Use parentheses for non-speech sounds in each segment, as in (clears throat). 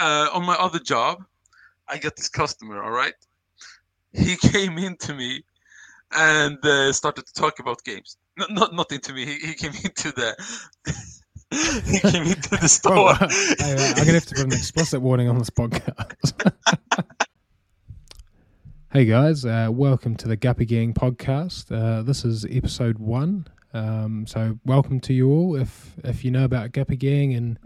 uh, on my other job, I got this customer. All right, he (laughs) came into me and uh, started to talk about games. No, not not into me. He, he came (laughs) into the. he came into the (laughs) store. Well, uh, I, I'm gonna have to put an explicit warning on this podcast. hey guys, uh, welcome to the Guppy Gang podcast. Uh, this is episode one. Um, so welcome to you all. If if you know about Guppy Gang and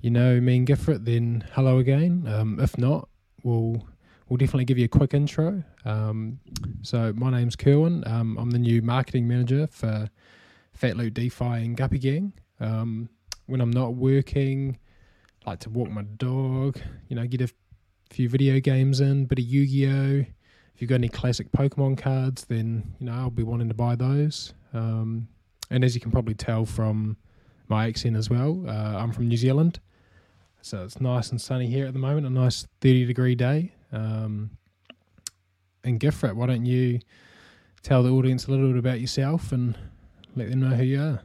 you know me and Gyfrtt, then hello again. Um, if not, we'll we'll definitely give you a quick intro. Um, so my name's Kerwin. Um, I'm the new marketing manager for Fat Loot DeFi and Guppy Gang. Um, when I'm not working, I like to walk my dog. You know, get a few video games in, bit of Yu-Gi-Oh. If you've got any classic Pokemon cards, then you know I'll be wanting to buy those. Um, and as you can probably tell from my accent as well, uh, I'm from New Zealand, so it's nice and sunny here at the moment. A nice 30 degree day. Um, and Gyfrtt, why don't you tell the audience a little bit about yourself and let them know who you are?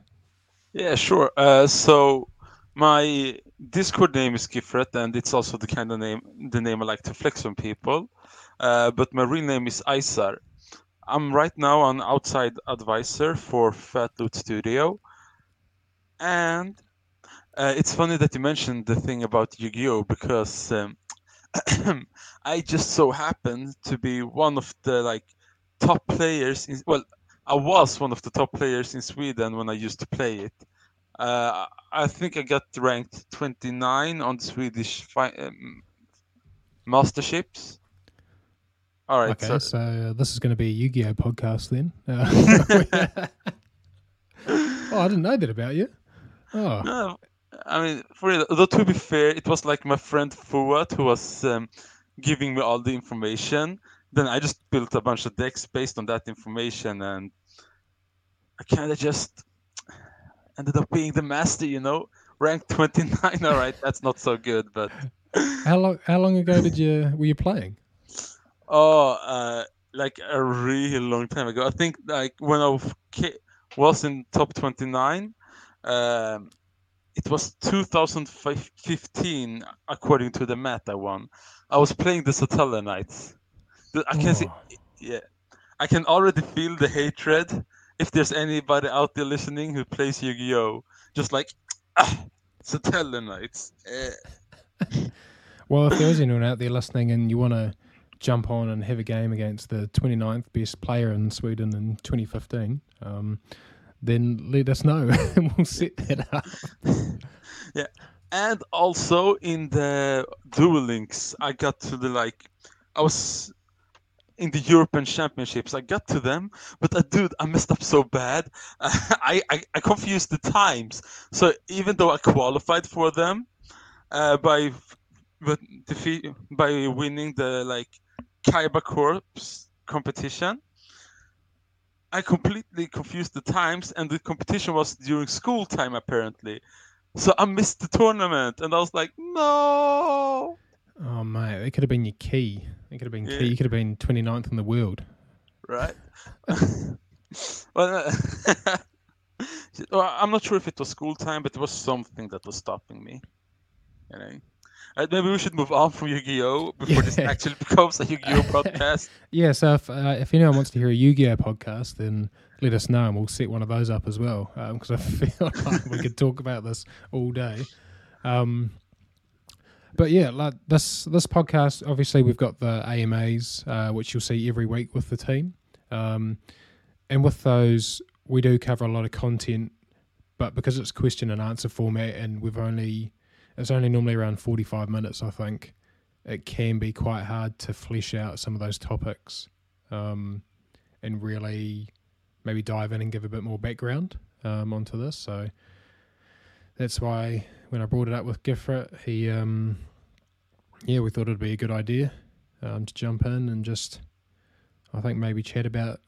Yeah, sure. Uh, so my Discord name is Gyfrtt, and it's also the kind of name the name I like to flex on people. Uh, but my real name is Isar. I'm right now an outside advisor for Fat Loot Studio, and uh, it's funny that you mentioned the thing about Yu-Gi-Oh because um, (clears throat) I just so happened to be one of the like top players. In, well, I was one of the top players in Sweden when I used to play it. Uh, I think I got ranked 29 on the Swedish fi- um, masterships. All right. Okay, so, so, uh, this is going to be a Yu-Gi-Oh podcast then. Uh, (laughs) (laughs) oh, I didn't know that about you. Oh, no, I mean, for real, though to be fair, it was like my friend Fuat who was um, giving me all the information. Then I just built a bunch of decks based on that information, and I kind of just ended up being the master. You know, ranked twenty nine. (laughs) all right, that's not so good, but (laughs) how long? How long ago did you were you playing? oh, uh, like a really long time ago. I think like when I was was in top twenty nine. Um, it was 2015 according to the mat I won. I was playing the Satellarknights. I can see, Oh. yeah, I can already feel the hatred. If there's anybody out there listening who plays Yu-Gi-Oh, just like ah, Satellarknights. Eh. (laughs) Well, if there is anyone out there listening and you want to jump on and have a game against the 29th best player in Sweden in 2015, um, then let us know (laughs) and we'll set that up. (laughs) yeah. and also in the Duel Links, I got to the like, I was in the European Championships. I got to them, but uh, dude, I messed up so bad. (laughs) I, I I confused the times. So even though I qualified for them, uh, by but defeat by winning the like Kaiba Corps competition. I completely confused the times, and the competition was during school time apparently. So I missed the tournament, and I was like, no. Oh, mate, it could have been your key. It could have been Yeah. key. You could have been 29th in the world. Right. (laughs) well, uh, (laughs) well, I'm not sure if it was school time, but it was something that was stopping me. You know. Uh, maybe we should move on from Yu-Gi-Oh before this actually becomes a Yu-Gi-Oh (laughs) podcast. Yeah, so if, uh, if anyone wants to hear a Yu-Gi-Oh podcast, then let us know and we'll set one of those up as well. Because I (laughs) feel like we could talk about this all day. Um, but yeah, like this this podcast, obviously we've got the AMAs, uh, which you'll see every week with the team, um, and with those we do cover a lot of content. But because it's question and answer format, and we've only it's only normally around forty five minutes, I think it can be quite hard to flesh out some of those topics um, and really maybe dive in and give a bit more background um, onto this. So that's why when I brought it up with Gyfrtt, he, um, yeah, we thought it'd be a good idea um, to jump in and just, I think maybe chat about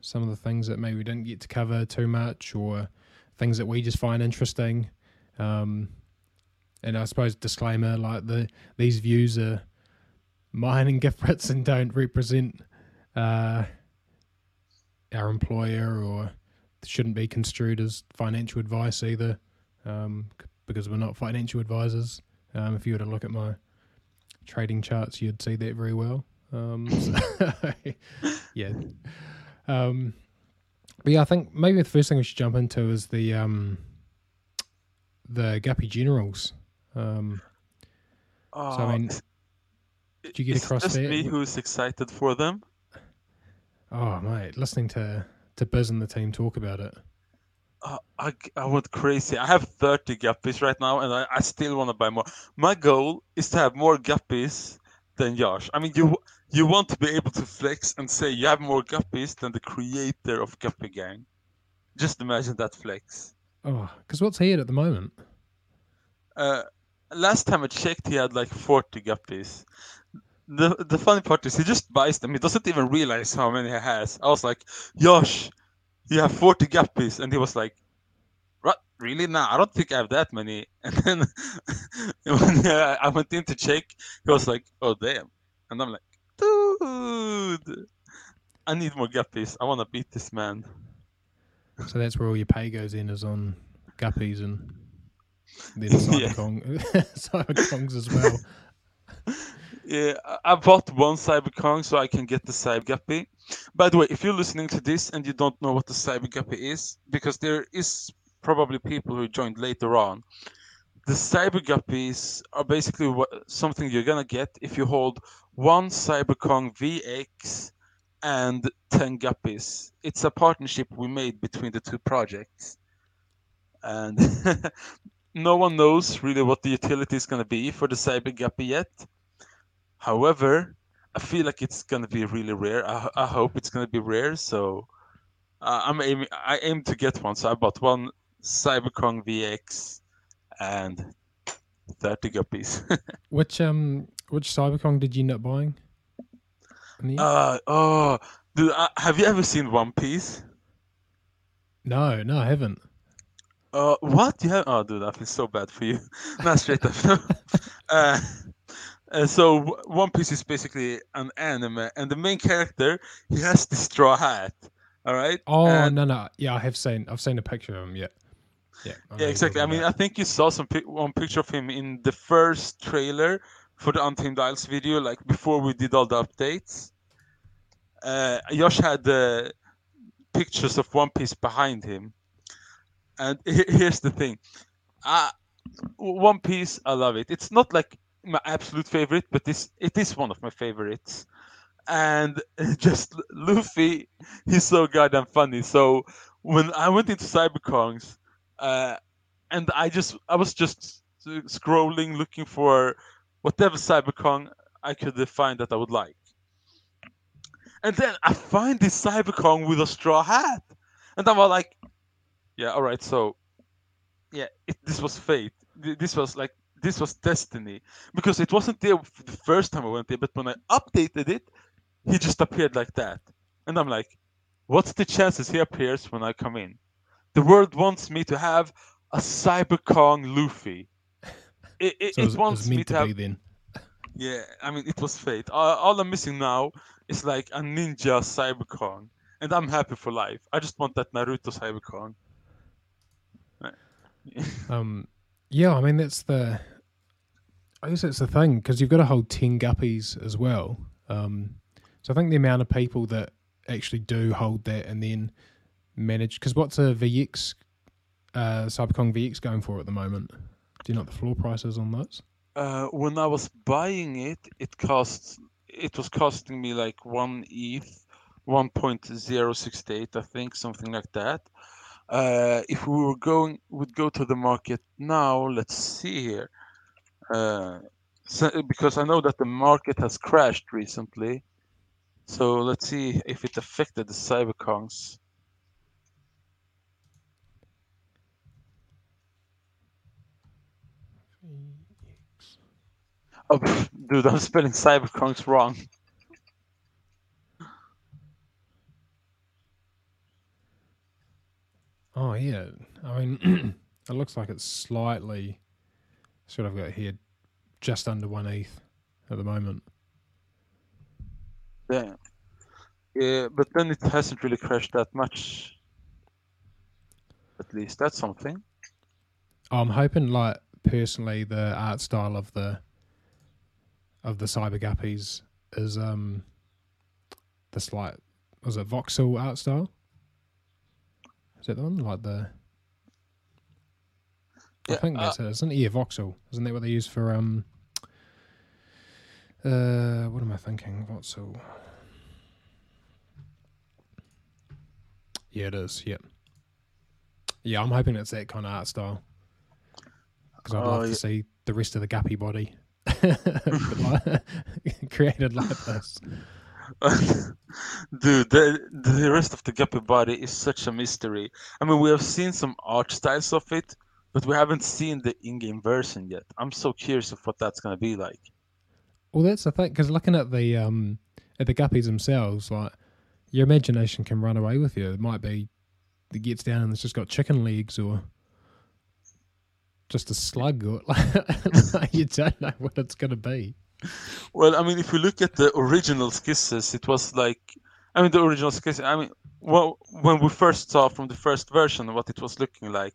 some of the things that maybe we didn't get to cover too much or things that we just find interesting. Um, and I suppose disclaimer like the these views are mine and (laughs) Gyfrtt's and don't represent uh, our employer or shouldn't be construed as financial advice either um, because we're not financial advisors. Um, if you were to look at my trading charts, you'd see that very well. Um, (laughs) so, (laughs) yeah. Um, but yeah, I think maybe the first thing we should jump into is the um, the Guppy Generals. Um, Oh, I mean, is- did you get across just me who's excited for them? oh mate, listening to to Biz and the team talk about it. Uh, I, I went crazy. I have 30 guppies right now, and I, I still want to buy more. My goal is to have more guppies than Josh. I mean, you you want to be able to flex and say you have more guppies than the creator of Guppy Gang. Just imagine that flex. Oh, because what's he at at the moment? Uh, last time I checked, he had like 40 guppies. The the funny part is he just buys them. He doesn't even realize how many he has. I was like, Josh, you have 40 guppies, and he was like, "What? Really? Nah, I don't think I have that many." (laughs) And then (laughs) when uh, I went in to check, he was like, "Oh damn!" And I'm like, "Dude, I need more guppies. I want to beat this man." So that's where all your pay goes in is on guppies and cyberkong (laughs) cyberkongs (laughs) as well. (laughs) Yeah, I- I bought one Cyberkong so I can get the Cyberguppy. By the way, if you're listening to this and you don't know what the Cyberguppy is, because there is probably people who joined later on, the Cyberguppies are basically what, something you're gonna get if you hold one Cyberkong VX and 10 Guppies. It's a partnership we made between the two projects. And no one knows really what the utility is gonna be for the Cyber Guppy yet. However, I feel like it's gonna be really rare. I, I hope it's gonna be rare. So uh, I'm aiming. I aim to get one. So I bought one Cyberkong VX and 30 guppies. (laughs) Which um which cyberkong did you end up buying? In uh, oh, dude, uh, have you ever seen One Piece? no, no, I haven't. Uh, what? You have? Oh, dude, I feel so bad for you. (laughs) Not straight up. (laughs) uh, uh, so One Piece is basically an anime, and the main character he has the straw hat. All right. Oh And- no, no, yeah, I have seen. I've seen a picture of him. Yeah, yeah, I Yeah, exactly. I mean, about. I think you saw some pic- one picture of him in the first trailer for the Untamed Isles video, like before we did all the updates. Uh, Josh had the pictures of One Piece behind him, and (laughs) here's the thing: uh, One Piece, I love it. It's not like my absolute favorite, but this it is one of my favorites. And (laughs) just Luffy, he's so goddamn funny. So when I went into Cyberkongs, uh, and I just I was just scrolling looking for whatever Cyberkong I could find that I would like. And then I find this Cyberkong with a straw hat, and I'm like, "Yeah, all right." So, yeah, it, this was fate. This was like this was destiny because it wasn't there the first time I went there, but when I updated it, he just appeared like that, and I'm like, "What's the chances he appears when I come in?" The world wants me to have a Cyberkong Luffy. (laughs) It, it, so it it was, wants me to to have then. yeah, I mean, it was fate. All, all I'm missing now is like a ninja Cyberkong, and I'm happy for life. I just want that Naruto Cyberkong. (laughs) Um, yeah, I mean that's the. I guess that's the thing because you've got to hold ten guppies as well. Um, so I think the amount of people that actually do hold that and then manage because what's a VX, uh, Cyberkong VX going for at the moment? Do you know what the floor prices on those? Uh, when I was buying it, it cost it was costing me like one ETH, one point zero sixty eight, I think, something like that. Uh, if we were going, would go to the market now. Let's see here, uh, so, because I know that the market has crashed recently. So let's see if it affected the Cyberkongs. Oh, (laughs) dude, I'm spelling Cyberkongs wrong. Oh yeah, I mean (clears throat) it looks like it's slightly. Sort of got here, just under one ETH at the moment. Yeah. Yeah, but then it hasn't really crashed that much. At least that's something. I'm hoping, like personally, the art style of the of the cyber guppies is um this like was it voxel art style? Is that the one like the? I Yeah, think uh, that's it, isn't it? Yeah, voxel. Isn't that what they use for um? Uh, what am I thinking? Voxel. Yeah, it is. Yep. Yeah, I'm hoping it's that kind of art style because I'd Oh, love yeah. to see the rest of the guppy body (laughs) (laughs) (laughs) created like this. (laughs) Dude, the the rest of the guppy body is such a mystery. I mean, we have seen some art styles of it, but we haven't seen the in-game version yet. I'm so curious of what that's gonna be like. Well, that's the thing because looking at the um at the guppies themselves, like your imagination can run away with you. It might be it gets down and it's just got chicken legs or just a slug or (laughs) like, you don't know what it's gonna be. Well, I mean, if we look at the original skisses, it was like, I mean, the original skisses. I mean, well, when we first saw from the first version what it was looking like,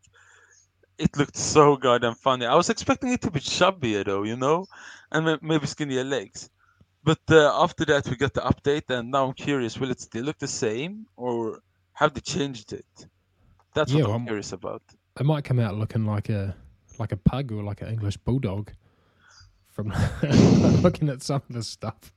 it looked so goddamn funny. I was expecting it to be chubbier though, you know, and maybe skinnier legs. But uh, after that, we got the update, and now I'm curious: will it still look the same, or have they changed it? That's Yeah, what I'm I'm- curious about. It might come out looking like a like a pug or like an English bulldog from (laughs) looking at some of this stuff.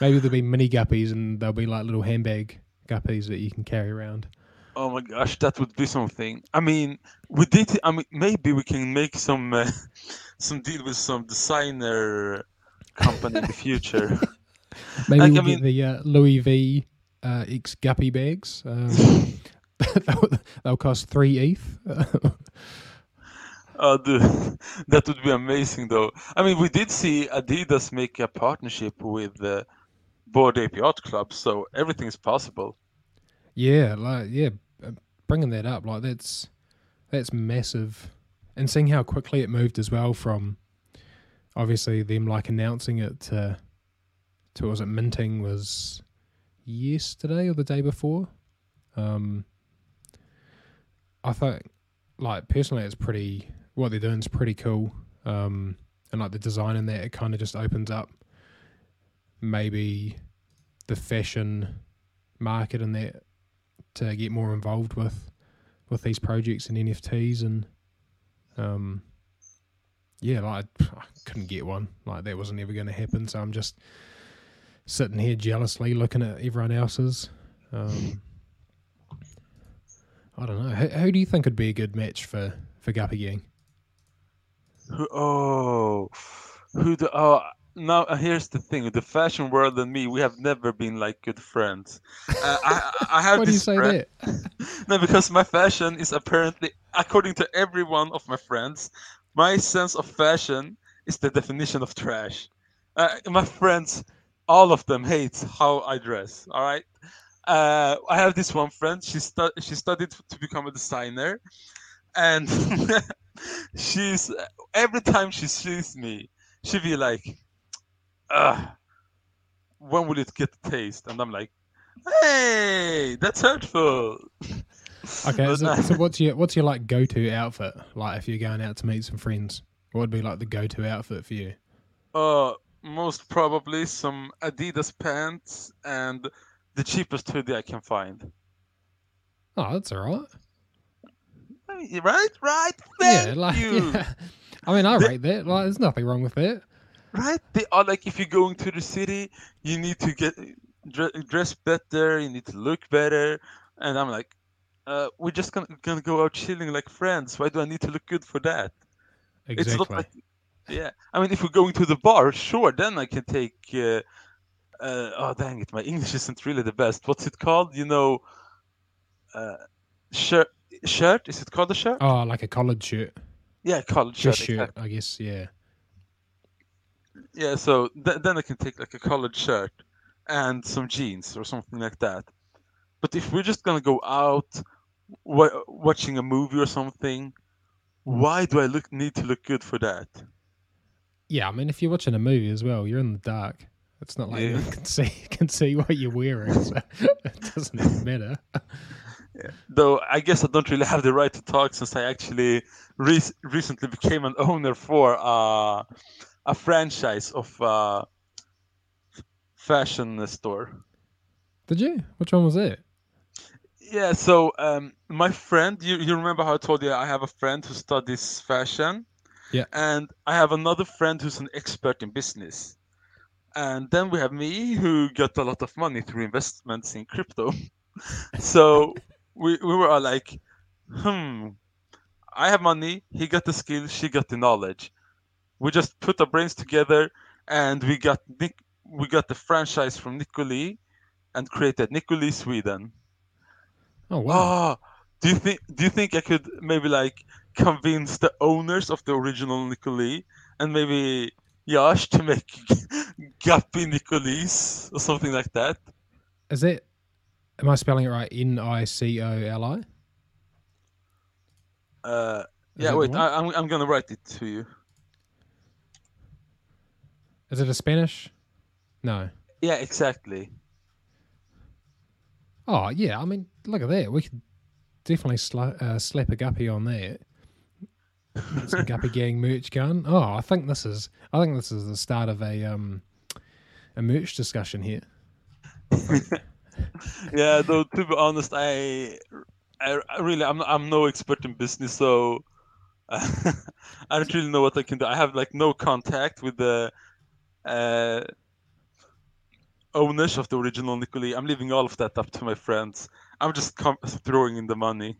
Maybe there'll be mini guppies and they'll be like little handbag guppies that you can carry around. Oh my gosh, that would be something. I mean, we did. I mean, maybe we can make some uh, (laughs) some deal with some designer company in the future. (laughs) Maybe Like, we'll I mean- the uh, Louis V uh, X Guppy bags. Um, they'll, they'll cost three ETH. Dude, (laughs) that would be amazing, though. I mean, we did see Adidas make a partnership with uh, Bored Ape Yacht Club, so everything is possible. yeah, like yeah, uh, bringing that up like that's that's massive, and seeing how quickly it moved as well from obviously them like announcing it to to was it minting was yesterday or the day before. Um, I think like personally it's pretty what they're doing is pretty cool. Um, and like the design in that it kind of just opens up maybe the fashion market and that to get more involved with with these projects and NFTs and um yeah like I couldn't get one. Like that wasn't ever going to happen. So I'm just sitting here jealously looking at everyone else's. Um I don't know. Who, who do you think would be a good match for for Guppy Gang Who, oh, who the? Oh, now uh, here's the thing: the fashion world and me, we have never been like good friends. Uh, I, I have why do you this say friend- that (laughs) No, because my fashion is apparently, according to every one of my friends, my sense of fashion is the definition of trash. Uh, my friends, all of them hate how I dress. All right. Uh, I have this one friend. She stu- she studied to become a designer, and (laughs) she's every time she sees me, she be like, "Ugh, when will it get taste?" And I'm like, "Hey, that's hurtful." (laughs) Okay, so, so (laughs) what's your what's your like go to outfit? Like if you're going out to meet some friends, what would be like the go to outfit for you? Uh, most probably some Adidas pants and the cheapest hoodie I can find. Oh, that's all right. Right, right. Yeah, like you. yeah. I mean, I rate that. Like, there's nothing wrong with that. Right. They are like if you're going to the city, you need to get dre- dress better. You need to look better. And I'm like, uh, we're just gonna gonna go out chilling like friends. Why do I need to look good for that? It's Exactly. not like, yeah. I mean, if we're going to the bar, sure, then I can take. Uh, uh, oh dang it, my English isn't really the best. What's it called? You know, uh, shirt. Shirt? Is it called a shirt? oh, like a collared shirt, Yeah, collared shirt. shirt, exactly. I guess. Yeah. Yeah, so th- then I can take like a collared shirt and some jeans or something like that. But if we're just gonna go out, wa- watching a movie or something, why do I look need to look good for that? Yeah, I mean, if you're watching a movie as well, you're in the dark. It's not like Yeah. you can see (laughs) can see what you're wearing, so (laughs) it doesn't even matter. (laughs) Though I guess I don't really have the right to talk since I actually re- recently became an owner for uh, a franchise of uh, fashion store. Did you? Which one was it? Yeah, so um, my friend, you, you remember how I told you I have a friend who studies fashion? Yeah. And I have another friend who's an expert in business. And then we have me who got a lot of money through investments in crypto. (laughs) so we, we were all like, hmm, I have money, he got the skills, she got the knowledge. We just put our brains together and we got Nick, we got the franchise from Nicoli and created Nicoli Sweden. Oh wow! Oh, do you think do you think I could maybe like convince the owners of the original Nicoli and maybe Yash to make (laughs) Guppy Nicolis or something like that? Is it? Am I spelling it right? N i c o l i. Uh, Is yeah, that the wait, one? I, I'm I'm gonna write it to you. Is it a Spanish? No. Yeah, exactly. Oh yeah, I mean, look at that. We could definitely sla- uh, slap a guppy on that. Get some guppy (laughs) gang merch going. Oh, I think this is. I think this is the start of a um a merch discussion here. (laughs) (laughs) yeah, though to be honest, I, I, I really I'm I'm no expert in business, so (laughs) I don't really know what I can do. I have like no contact with the uh, owners of the original Nicoli. I'm leaving all of that up to my friends. I'm just com- throwing in the money.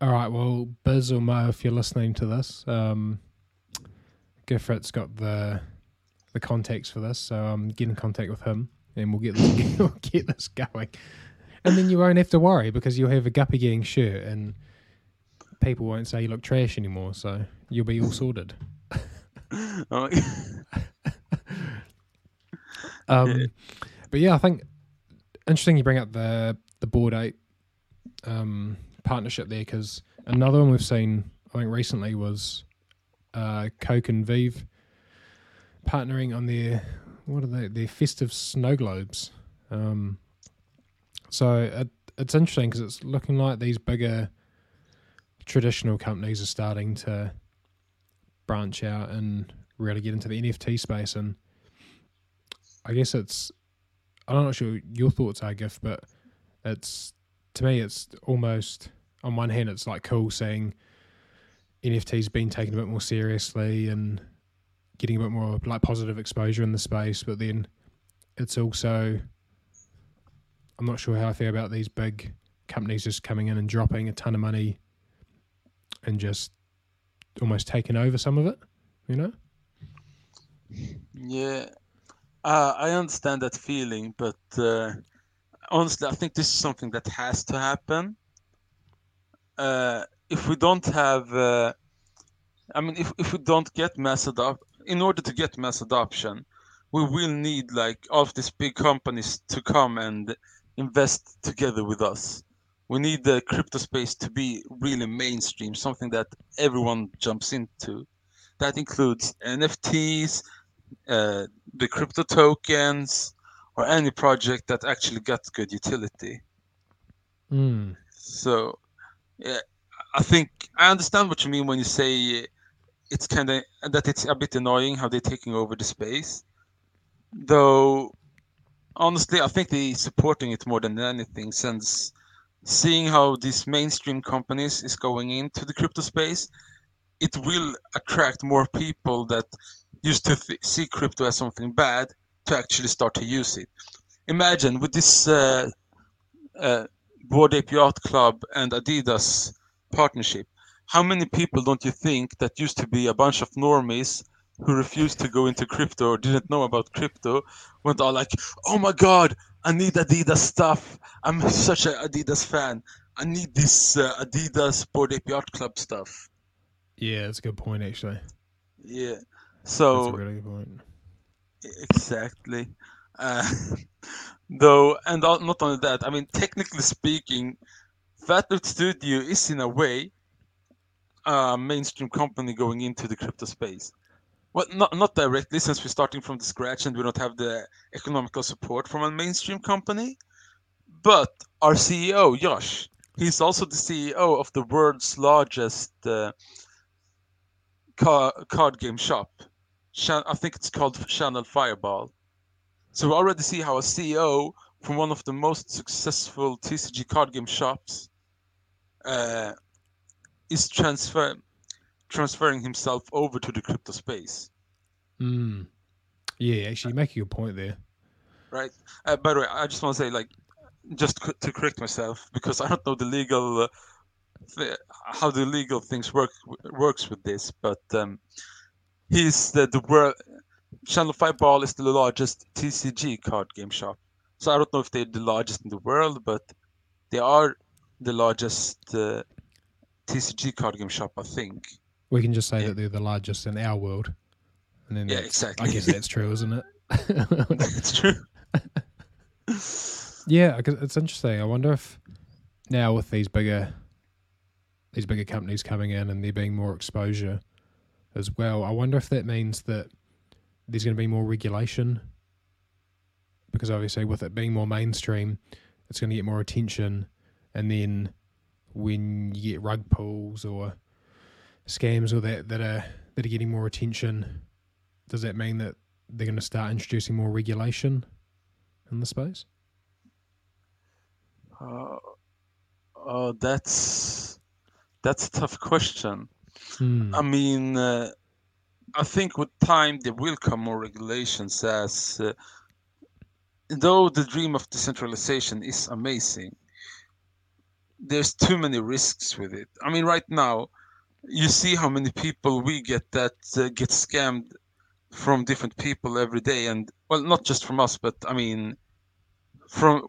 All right, well, Biz or Mo, if you're listening to this, um, Gyfrtt's got the the contacts for this, so um, get in contact with him, and we'll get this (laughs) we'll get this going. And then you won't have to worry because you'll have a Guppy Gang shirt, and people won't say you look trash anymore. So you'll be all sorted. (laughs) Oh, (laughs) Um, Yeah. But yeah, I think interesting you bring up the the Bored Ape um, partnership there because another one we've seen I think recently was uh, Coke and Vive partnering on their what are they They're festive snow globes. Um, so it, it's interesting because it's looking like these bigger traditional companies are starting to branch out and really get into the NFT space and I guess it's I'm not sure your thoughts are, Giff, but it's to me it's almost on one hand it's like cool seeing NFTs being taken a bit more seriously and getting a bit more like positive exposure in the space, but then it's also I'm not sure how I feel about these big companies just coming in and dropping a ton of money and just almost taking over some of it, you know? Yeah, uh, I understand that feeling, but uh, honestly, I think this is something that has to happen. Uh, if we don't have, uh, I mean, if, if we don't get mass adop, in order to get mass adoption, we will need like all of these big companies to come and invest together with us. We need the crypto space to be really mainstream, something that everyone jumps into. That includes NFTs, uh, the crypto tokens, or any project that actually got good utility. Mm. So, yeah, I think I understand what you mean when you say it's kind of that it's a bit annoying how they're taking over the space. Though, honestly, I think they're supporting it more than anything, since seeing how these mainstream companies is going into the crypto space, it will attract more people that used to th- see crypto as something bad to actually start to use it. Imagine with this uh, uh, Bored Ape Yacht Club and Adidas partnership, how many people don't you think that used to be a bunch of normies who refused to go into crypto or didn't know about crypto went all like, oh my god, I need Adidas stuff. I'm such an Adidas fan. I need this uh, Adidas Bored Ape Yacht Club stuff. Yeah, that's a good point actually. Yeah. So. That's a really good point. Exactly. Uh, (laughs) though, and al- not only that, I mean, technically speaking, Fatloot Studio is in a way a mainstream company going into the crypto space. Well, not not directly, since we're starting from the scratch and we don't have the economical support from a mainstream company. But our CEO, Josh, he's also the CEO of the world's largest uh, car, card game shop. I think it's called Channel Fireball. So we already see how a CEO from one of the most successful TCG card game shops uh, is transfer transferring himself over to the crypto space. Mm. Yeah, actually, you make a good point there. right? Uh, by the way, I just want to say, like, just to correct myself because I don't know the legal, uh, th- how the legal things work works with this, but um, he's the the world. Channel Fireball is the largest TCG card game shop. So I don't know if they're the largest in the world, but they are the largest uh, TCG card game shop, I think. We can just say Yeah. that they're the largest in our world. And then Yeah, exactly. I guess that's true, isn't it? (laughs) it's true. (laughs) yeah, it's interesting. I wonder if now with these bigger these bigger companies coming in and there being more exposure as well, I wonder if that means that there's going to be more regulation because obviously with it being more mainstream, it's going to get more attention, and then when you get rug pulls or scams or that that are that are getting more attention, does that mean that they're going to start introducing more regulation in the space? Uh, uh, that's that's a tough question. Hmm. I mean, uh, I think with time there will come more regulations as uh, though the dream of decentralization is amazing, there's too many risks with it. I mean, right now, you see how many people we get that uh, get scammed from different people every day, and well, not just from us, but I mean, from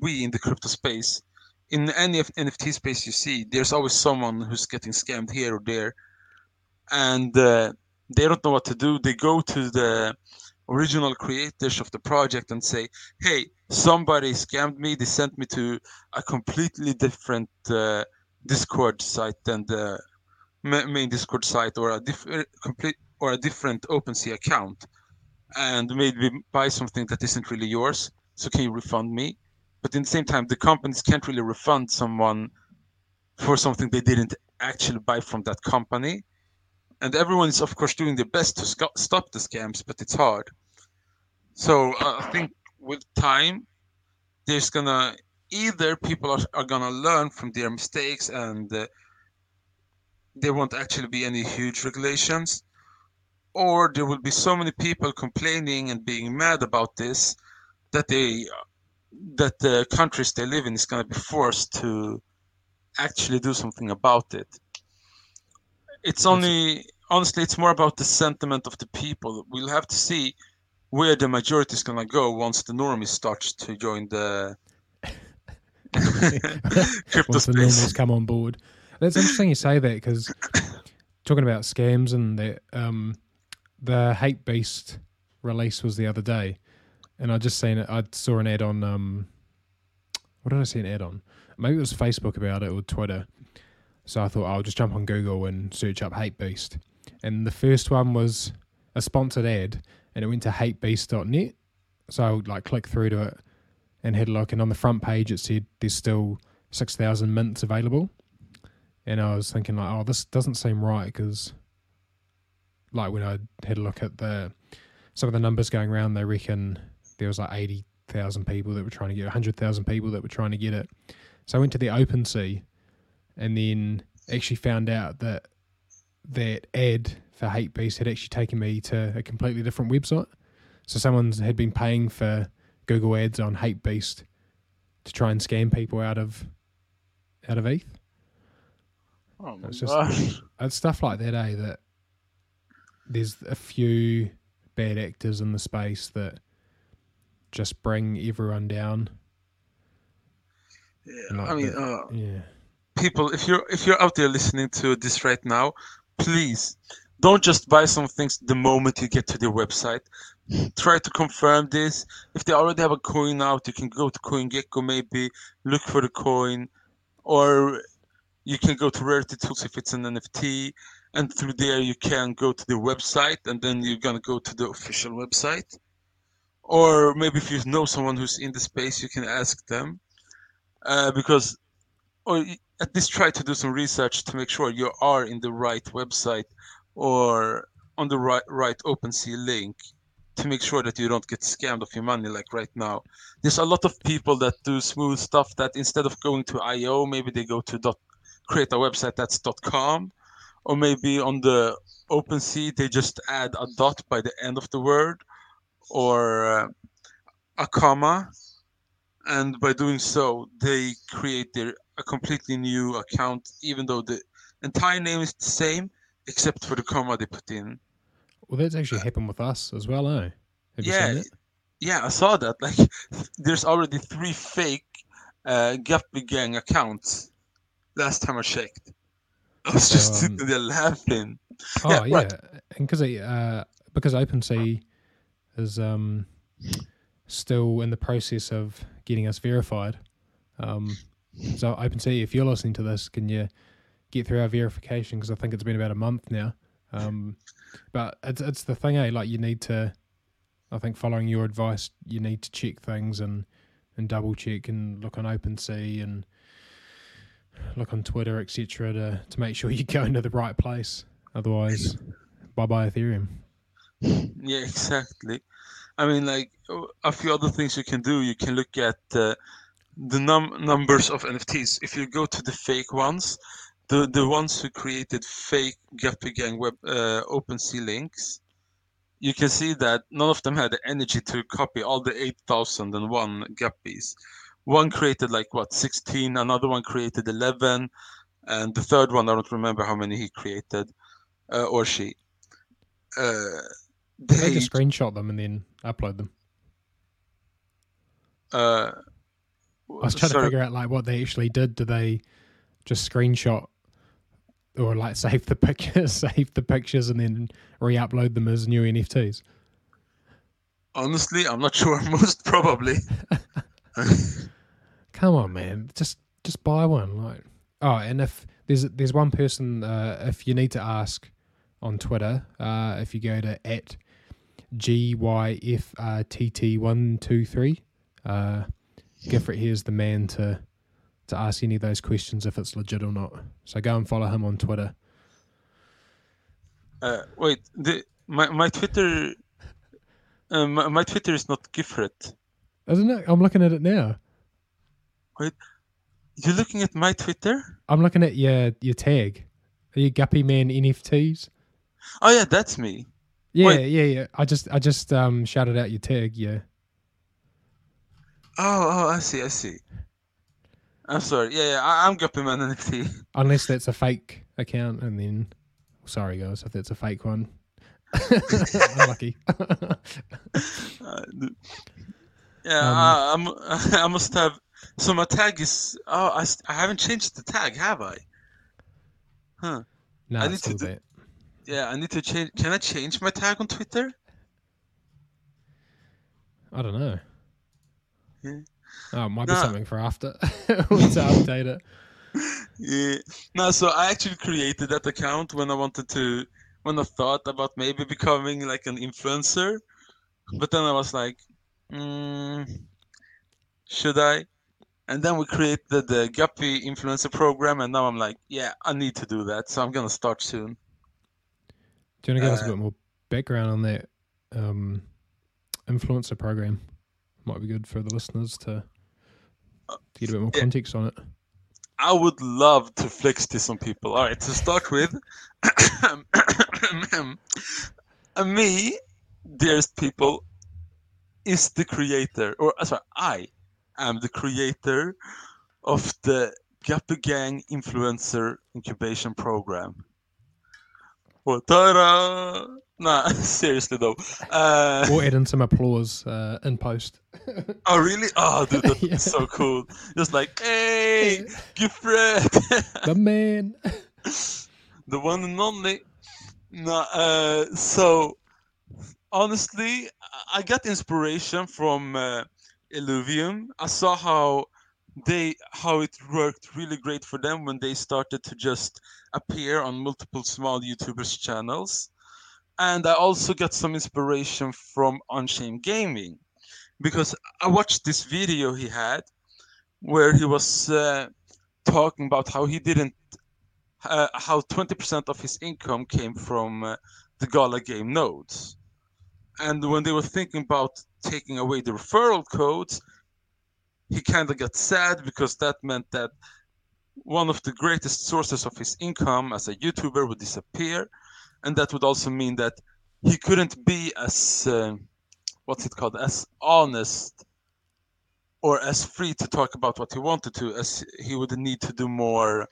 we, in the crypto space. In any NFT space you see, there's always someone who's getting scammed here or there, and uh, they don't know what to do. They go to the original creators of the project and say, "Hey, somebody scammed me. They sent me to a completely different uh, Discord site than the ma- main Discord site, or a different complete or a different OpenSea account, and made me buy something that isn't really yours. So can you refund me?" But in the same time, the companies can't really refund someone for something they didn't actually buy from that company and everyone is of course doing their best to sc- stop the scams but it's hard. So uh, i think with time there's gonna either people are, are gonna learn from their mistakes and uh, there won't actually be any huge regulations or there will be so many people complaining and being mad about this that they that the countries they live in is to be forced to actually do something about it it's only honestly it's more about the sentiment of the people we'll have to see where the majority is going to go once the normies starts to join the (laughs) crypto Once the space normals come on board. That's interesting you say that because (coughs) talking about scams and that, um, the Hapebeast release was the other day, and I just seen it. I saw an ad on um, what did I see an ad on? Maybe it was Facebook about it or Twitter. So I thought I'll just jump on Google and search up Hapebeast, and the first one was a sponsored ad, and it went to hatebeast.net. So I would like click through to it and had a look, and on the front page it said there's still six thousand mints available, and I was thinking like, oh, this doesn't seem right because, like when I had a look at the some of the numbers going around, they reckon there was like eighty thousand people that were trying to get hundred thousand people that were trying to get it. So I went to the OpenSea, and then actually found out that that ad for Hapebeast had actually taken me to a completely different website. So someone had been paying for Google Ads on Hapebeast to try and scam people out of out of ETH. oh It's just- gosh. (laughs) It's stuff like that, eh? That there's a few bad actors in the space that just bring everyone down. Yeah, Like i mean that. uh, Yeah. People if you're if you're out there listening to this right now please don't just buy some things the moment you get to their website. Try to confirm this. If they already have a coin out you can go to coingecko maybe look for the coin or you can go to rarity tools if it's an nft and through there you can go to the website and then you're gonna go to the official website. Or maybe if you know someone who's in the space you can ask them uh, because or at least try to do some research to make sure you are in the right website or on the right right OpenSea link to make sure that you don't get scammed of your money like right now. There's a lot of people that do smooth stuff that instead of going to IO, maybe they go to dot create a website that's com or maybe on the OpenSea they just add a dot by the end of the word or uh, a comma and by doing so they create their a completely new account even though the entire name is the same except for the comma they put in Well, that's actually happened with us as well, eh? Have you yeah yeah i saw that (laughs) like there's already three fake uh Guppy gang accounts last time i checked i was just So, sitting um, there laughing Oh Yeah, yeah, right. and because uh, because OpenSea is um, still in the process of getting us verified. Um, so OpenSea, if you're listening to this, can you get through our verification? Because I think it's been about a month now. Um, but it's it's the thing, eh? Like you need to, I think, following your advice, you need to check things and and double check and look on OpenSea and look on Twitter, etc., to to make sure (laughs) you go into the right place. Otherwise, bye bye Ethereum. (laughs) Yeah, exactly. I mean, like a few other things you can do. You can look at uh, the num- numbers of NFTs. If you go to the fake ones, the the ones who created fake Guppy Gang web uh, OpenSea links, you can see that none of them had the energy to copy all the eight thousand and one Guppies. One created like what sixteen, another one created eleven, and the third one I don't remember how many he created, uh, or she. Uh, They they just screenshot them and then upload them. uh, I was trying sorry, to figure out like what they actually did. Do they just screenshot or like (laughs) save the pictures, save the pictures, and then re-upload them as new NFTs? honestly, I'm not (laughs) sure. Most probably. (laughs) Come on, man, just just buy one. Like, oh, and if there's there's one person, uh, if you need to ask on Twitter, uh, if you go to at gyftt one two three, uh, Gyfrtt here's the man to to ask any of those questions if it's legit or not. So go and follow him on Twitter. Uh, wait, the, my my Twitter, uh, my, my Twitter is not Gyfrtt. Isn't it? I'm looking at it now. Wait, you're looking at my Twitter? I'm looking at your your tag. Are you Guppy Man NFTs? Oh yeah, that's me. Yeah, Wait. yeah, yeah. I just I just um shouted out your tag. Yeah. Oh, oh, I see, I see. I'm sorry. Yeah, yeah, I, I'm Guppy Man NFT. Unless that's a fake account, and then sorry guys if that's a fake one. (laughs) Unlucky. The- (laughs) yeah, Um, I, I'm, (laughs) I must have. So my tag is. Oh, I, I haven't changed the tag, have I? Huh. no, I need to do- that. Yeah, I need to change. Can I change my tag on Twitter? I don't know. Yeah. Oh, it might be something for after. (laughs) to update it. Yeah. No, so I actually created that account when I wanted to, when I thought about maybe becoming like an influencer, but then I was like, mm, should I? And then we created the Guppy influencer program, and now I'm like, yeah, I need to do that, so I'm gonna start soon. Do you want to give us a Uh, bit more background on that um, influencer program? Might be good for the listeners to, to get a bit more yeah. context on it. I would love to flex this on people. All right, to start with, (coughs) me, dearest people, is the creator, or uh, sorry, I am the creator of the Guppy Gang Influencer Incubation Program. Well, ta-da! Nah, (laughs) seriously though. Uh, Or add in some applause uh, in post. oh, really? Oh, dude, (laughs) that's Yeah. so cool. Just like, hey, Gyfrtt! (laughs) the man. the one and only. No, uh, so honestly, I- I got inspiration from uh, Illuvium. I saw how they how it worked really great for them when they started to just appear on multiple small YouTubers channels. And I also got some inspiration from Unchained Gaming because I watched this video he had where he was uh, talking about how he didn't uh, how 20% of his income came from uh, the Gala game nodes. And when they were thinking about taking away the referral codes, he kind of got sad because that meant that one of the greatest sources of his income as a YouTuber would disappear, and that would also mean that he couldn't be as uh, what's it called? As honest or as free to talk about what he wanted to as he would need to do more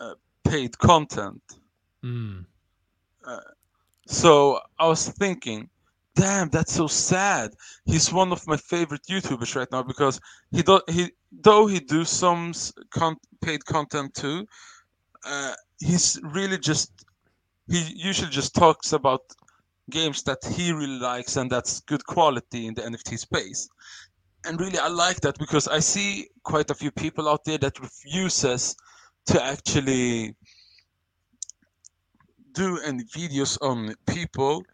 uh, paid content. Mm. so i was thinking damn that's so sad. He's one of my favorite youtubers right now because he do, he though he do some con- paid content too uh, he's really just he usually just talks about games that he really likes and that's good quality in the nft space. And really i like that because i see quite a few people out there that refuses to actually do any videos on people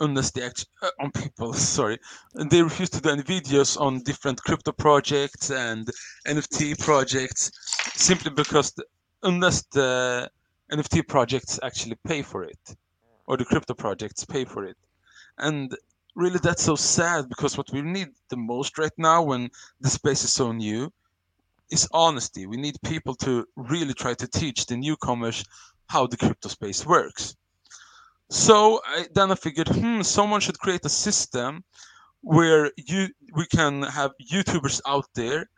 unless they actually uh, on people (laughs) sorry. And they refuse to do any videos on different crypto projects and nft projects simply because unless the nft projects actually pay for it or the crypto projects pay for it. And really that's so sad because what we need the most right now when the space is so new is honesty. We need people to really try to teach the newcomers how the crypto space works. So I, then I figured, hmm, someone should create a system where you we can have YouTubers out there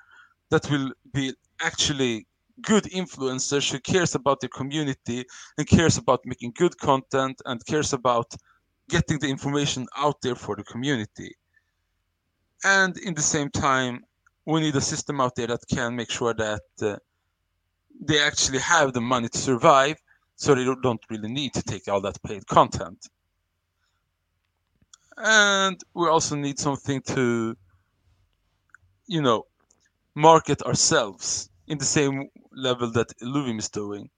that will be actually good influencers who cares about the community and cares about making good content and cares about getting the information out there for the community. And in the same time, we need a system out there that can make sure that uh, they actually have the money to survive so they don't- don't really need to take all that paid content. And we also need something to, you know, market ourselves in the same level that Illuvium is doing.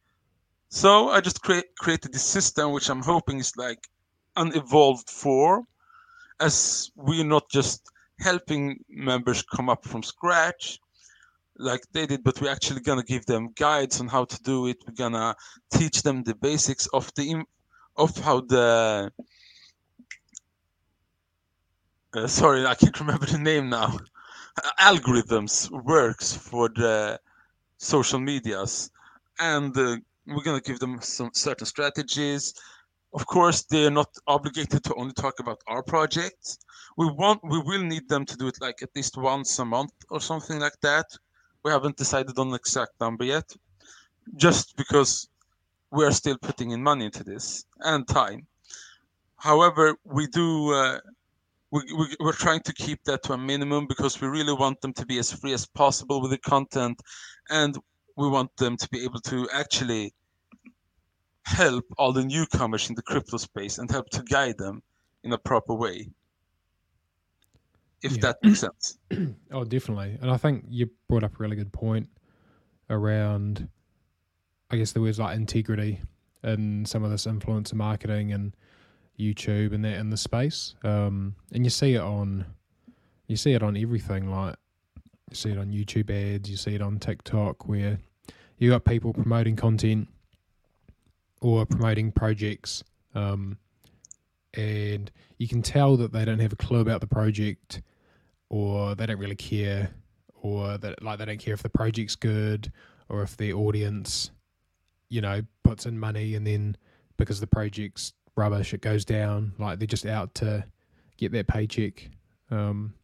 So I just create, created this system, which I'm hoping is like an evolved form, as we're not just helping members come up from scratch like they did, but we're actually gonna give them guides on how to do it. We're gonna teach them the basics of the of how the uh, sorry, I can't (laughs) remember the name now. Algorithms works for the social medias, and uh, we're gonna give them some certain strategies. Of course, they're not obligated to only talk about our projects. We want, we will need them to do it like at least once a month or something like that. We haven't decided on the exact number yet, just because we are still putting in money into this and time. However, we do. Uh, we, we, we're trying to keep that to a minimum because we really want them to be as free as possible with the content and we want them to be able to actually help all the newcomers in the crypto space and help to guide them in a proper way if Yeah. that makes sense (clears throat) Oh, definitely. And I think you brought up a really good point around, I guess, the words like integrity in some of this influencer marketing and YouTube and that in the space. Um, and you see it on, you see it on everything. Like you see it on YouTube ads, you see it on TikTok, where you got people promoting content or promoting projects, um, and you can tell that they don't have a clue about the project or they don't really care or that like they don't care if the project's good or if the audience you know puts in money and then because the project's rubbish it goes down. Like they're just out to get their paycheck. Um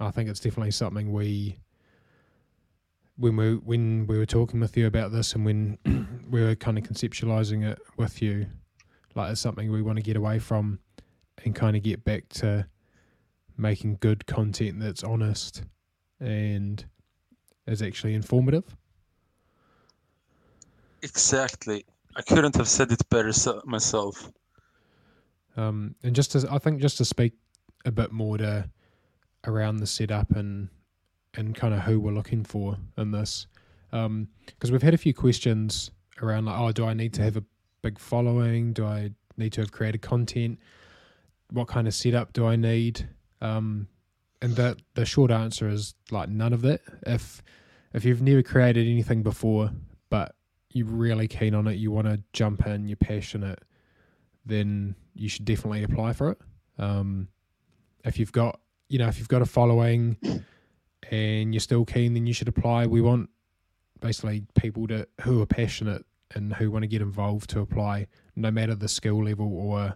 i think it's definitely something we when we when we were talking with you about this and when (clears throat) we were kind of conceptualizing it with you like it's something we want to get away from and kind of get back to making good content that's honest and is actually informative. exactly i couldn't have said it better myself Um, and just to, I think just to speak a bit more to around the setup and and kind of who we're looking for in this, because we've had a few questions around like, oh, do I need to have a big following? Do I need to have created content? What kind of setup do I need? Um, and the the short answer is like none of that. If if you've never created anything before, but you're really keen on it, you want to jump in, you're passionate, then you should definitely apply for it. Um, if you've got, you know, if you've got a following (laughs) and you're still keen, then you should apply. We want basically people to who are passionate and who want to get involved to apply, no matter the skill level or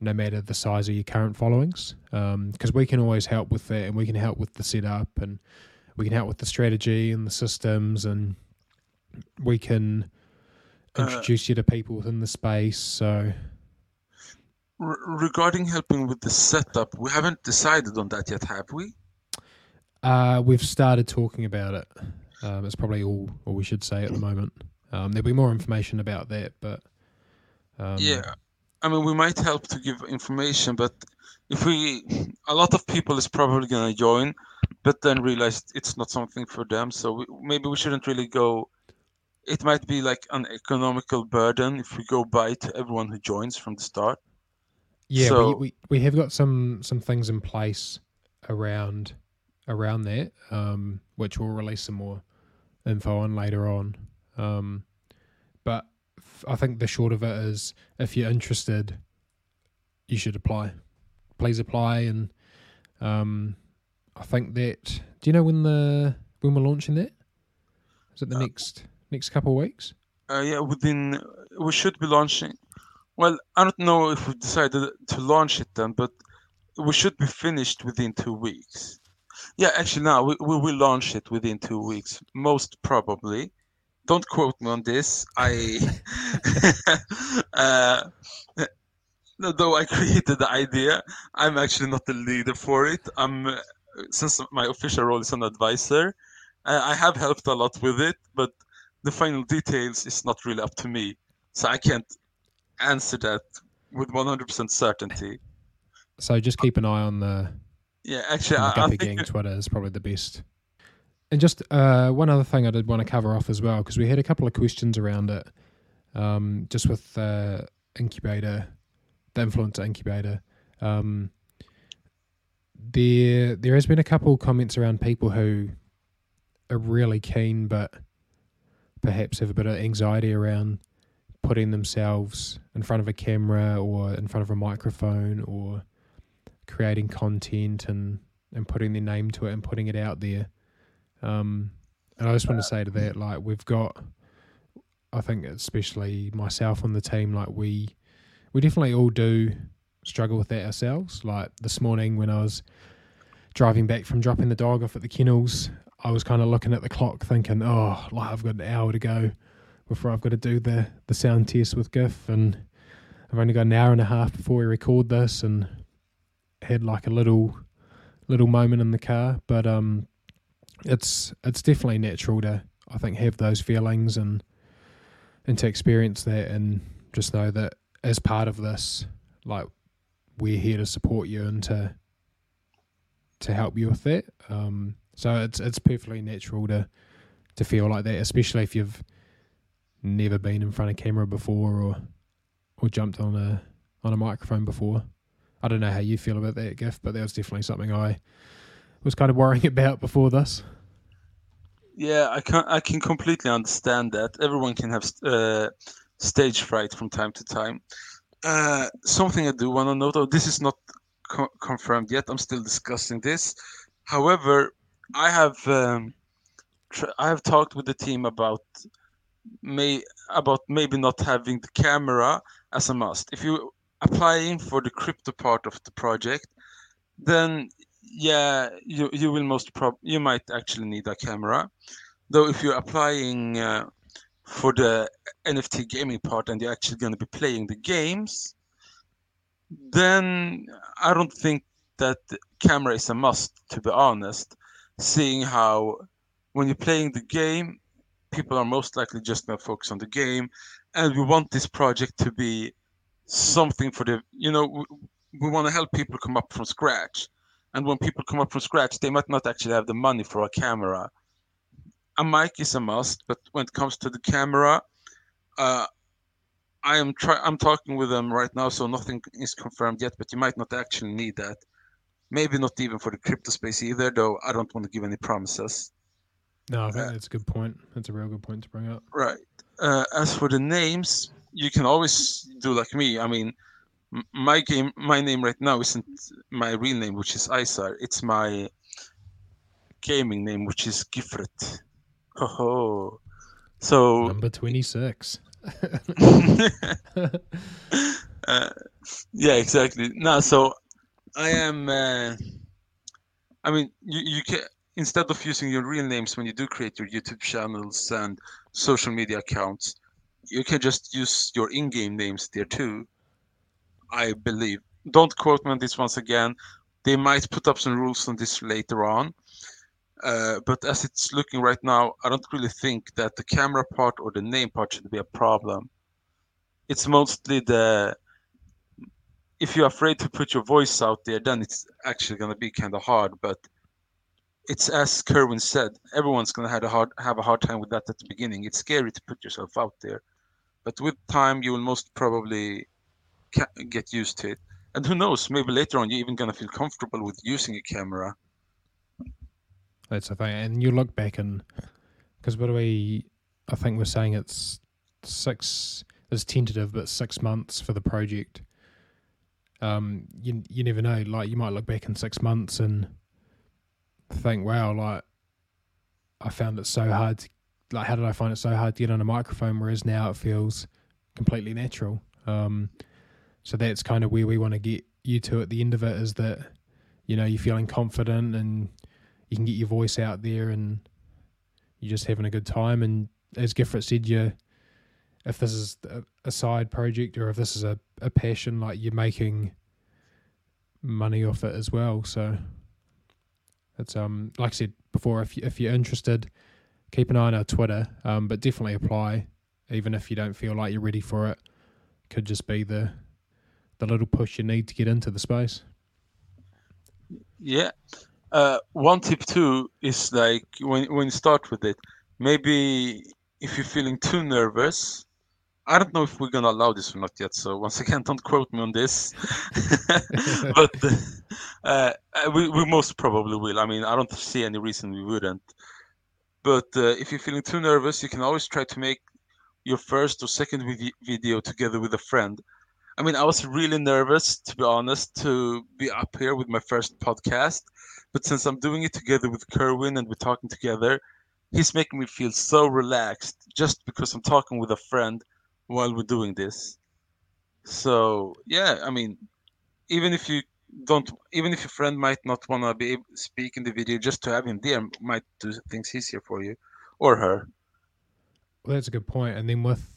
no matter the size of your current followings, because um, we can always help with that, and we can help with the setup, and we can help with the strategy and the systems, and we can uh, introduce uh, you to people within the space. So, regarding helping with the setup, we haven't decided on that yet, have we? Uh, we've started talking about it. Um, it's probably all, all we should say at the moment. Um, there'll be more information about that, but um, yeah, I mean, we might help to give information, but if we, a lot of people is probably gonna join, but then realize it's not something for them. So we, maybe we shouldn't really go. It might be like an economical burden if we go by to everyone who joins from the start. Yeah, so, we, we we have got some some things in place around around that, um, which we'll release some more info on later on. Um, but I think the short of it is if you're interested, you should apply. Please apply, and um, I think that. Do you know when the when we're launching that? Is it the uh, next next couple of weeks? Uh, yeah, within we should be launching. Well, I don't know if we decided to launch it then, but we should be finished within two weeks. Yeah, actually, now we, we will launch it within two weeks, most probably don't quote me on this. I, (laughs) uh, though I created the idea, I'm actually not the leader for it. I'm uh, since my official role is an advisor. Uh, I have helped a lot with it, but the final details is not really up to me, so I can't answer that with 100% certainty. So just keep an eye on the yeah. Actually, the I, I think Twitter is probably the best and just uh, one other thing I did want to cover off as well, because we had a couple of questions around it, um, just with uh, incubator, the influencer incubator. Um, there, there has been a couple of comments around people who are really keen, but perhaps have a bit of anxiety around putting themselves in front of a camera or in front of a microphone or creating content and, and putting their name to it and putting it out there. Um, and I just want to say to that, like we've got, I think especially myself on the team, like we, we definitely all do struggle with that ourselves. Like this morning when I was driving back from dropping the dog off at the kennels, I was kind of looking at the clock, thinking, oh, like I've got an hour to go before I've got to do the the sound test with GIF, and I've only got an hour and a half before we record this, and had like a little little moment in the car, but um it's it's definitely natural to I think have those feelings and and to experience that and just know that as part of this, like we're here to support you and to to help you with that. Um, so it's it's perfectly natural to to feel like that, especially if you've never been in front of camera before or or jumped on a on a microphone before. I don't know how you feel about that, gift, but that was definitely something I was kind of worrying (laughs) about before this. Yeah, I can I can completely understand that. Everyone can have uh, stage fright from time to time. Uh, something I do want to note, though, this is not co- confirmed yet. I'm still discussing this. However, I have um, tr- I have talked with the team about may about maybe not having the camera as a must. If you applying for the crypto part of the project, then yeah, you you will most prob you might actually need a camera, though if you're applying uh, for the NFT gaming part and you're actually going to be playing the games, then I don't think that camera is a must. To be honest, seeing how when you're playing the game, people are most likely just going to focus on the game, and we want this project to be something for the you know we, we want to help people come up from scratch and when people come up from scratch, they might not actually have the money for a camera. A mic is a must, but when it comes to the camera, uh, I am try I'm talking with them right now, so nothing is confirmed yet. But you might not actually need that. Maybe not even for the crypto space either, though. I don't want to give any promises. No, I uh, that's a good point. That's a real good point to bring up. Right. Uh, as for the names, you can always do like me. I mean, my game, my name right now isn't my real name, which is Isar. It's my gaming name, which is Gyfrtt. Ho ho. So Number 26. uh, (laughs) yeah, exactly. No, so I am. Uh, I mean, you you can instead of using your real names when you do create your YouTube channels and social media accounts, you can just use your in-game names there too. I believe. Don't quote me on this once again. They might put up some rules on this later on. Uh, but as it's looking right now, I don't really think that the camera part or the name part should be a problem. It's mostly the if you're afraid to put your voice out there, then it's actually going to be kind of hard. But it's as Kerwin said, everyone's going to have a hard have a hard time with that at the beginning. It's scary to put yourself out there, but with time, you will most probably ca- get used to it. And who knows, maybe later on, you're even going to feel comfortable with using a camera. That's the thing. And you look back and because what do we? I think we're saying it's six. It's tentative, but six months for the project. Um, you you never know. Like you might look back in six months and think, wow, like I found it so hard. To, like, how did I find it so hard to get on a microphone? Whereas now it feels completely natural. Um, so that's kind of where we want to get you to at the end of it. Is that you know you're feeling confident and you can get your voice out there and you're just having a good time. And as Gyfrtt said, you if this is a, side project or if this is a, a passion, like you're making money off it as well. So it's um like I said before, if you, if you're interested, keep an eye on our Twitter. Um, but definitely apply, even if you don't feel like you're ready for it. Could just be the the little push you need to get into the space. Yeah. Uh, one tip too is like when when you start with it, maybe if you're feeling too nervous, I don't know if we're gonna allow this or not yet. So once again, don't quote me on this. (laughs) but uh, uh, we we most probably will. I mean, I don't see any reason we wouldn't. But uh, if you're feeling too nervous, you can always try to make your first or second vid- video together with a friend. I mean, I was really nervous, to be honest, to be up here with my first podcast. But since I'm doing it together with Kerwin and we're talking together, he's making me feel so relaxed just because I'm talking with a friend while we're doing this. So yeah, I mean, even if you don't, even if your friend might not want to be able to speak in the video, just to have him there might do things easier for you or her. Well, that's a good point. And then with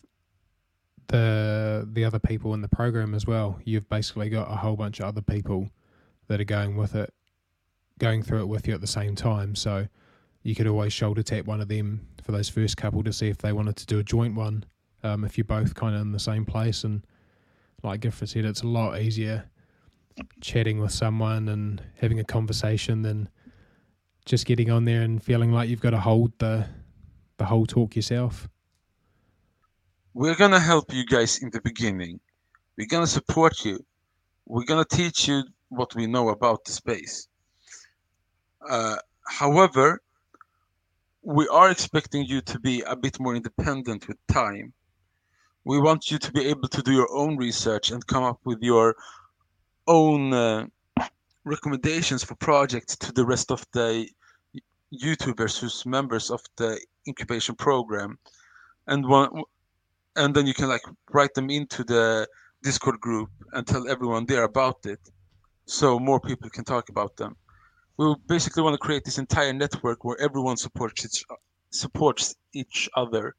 the the other people in the program as well, you've basically got a whole bunch of other people that are going with it, going through it with you at the same time. So you could always shoulder tap one of them for those first couple to see if they wanted to do a joint one. Um, if you're both kind of in the same place, and like Gyfrtt said, it's a lot easier chatting with someone and having a conversation than just getting on there and feeling like you've got to hold the the whole talk yourself. We're gonna help you guys in the beginning. We're gonna support you. We're gonna teach you what we know about the space. Uh, however, we are expecting you to be a bit more independent with time. We want you to be able to do your own research and come up with your own uh, recommendations for projects to the rest of the YouTubers who's members of the incubation program, and one, and then you can like write them into the Discord group and tell everyone there about it, so more people can talk about them. We basically want to create this entire network where everyone supports each supports each other.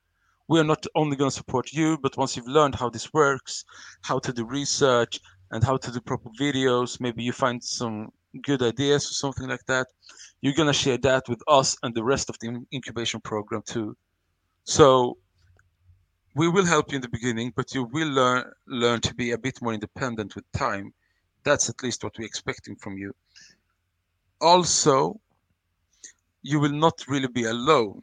We are not only going to support you, but once you've learned how this works, how to do research, and how to do proper videos, maybe you find some good ideas or something like that, you're going to share that with us and the rest of the incubation program too. So we will help you in the beginning, but you will learn learn to be a bit more independent with time. That's at least what we're expecting from you. Also, you will not really be alone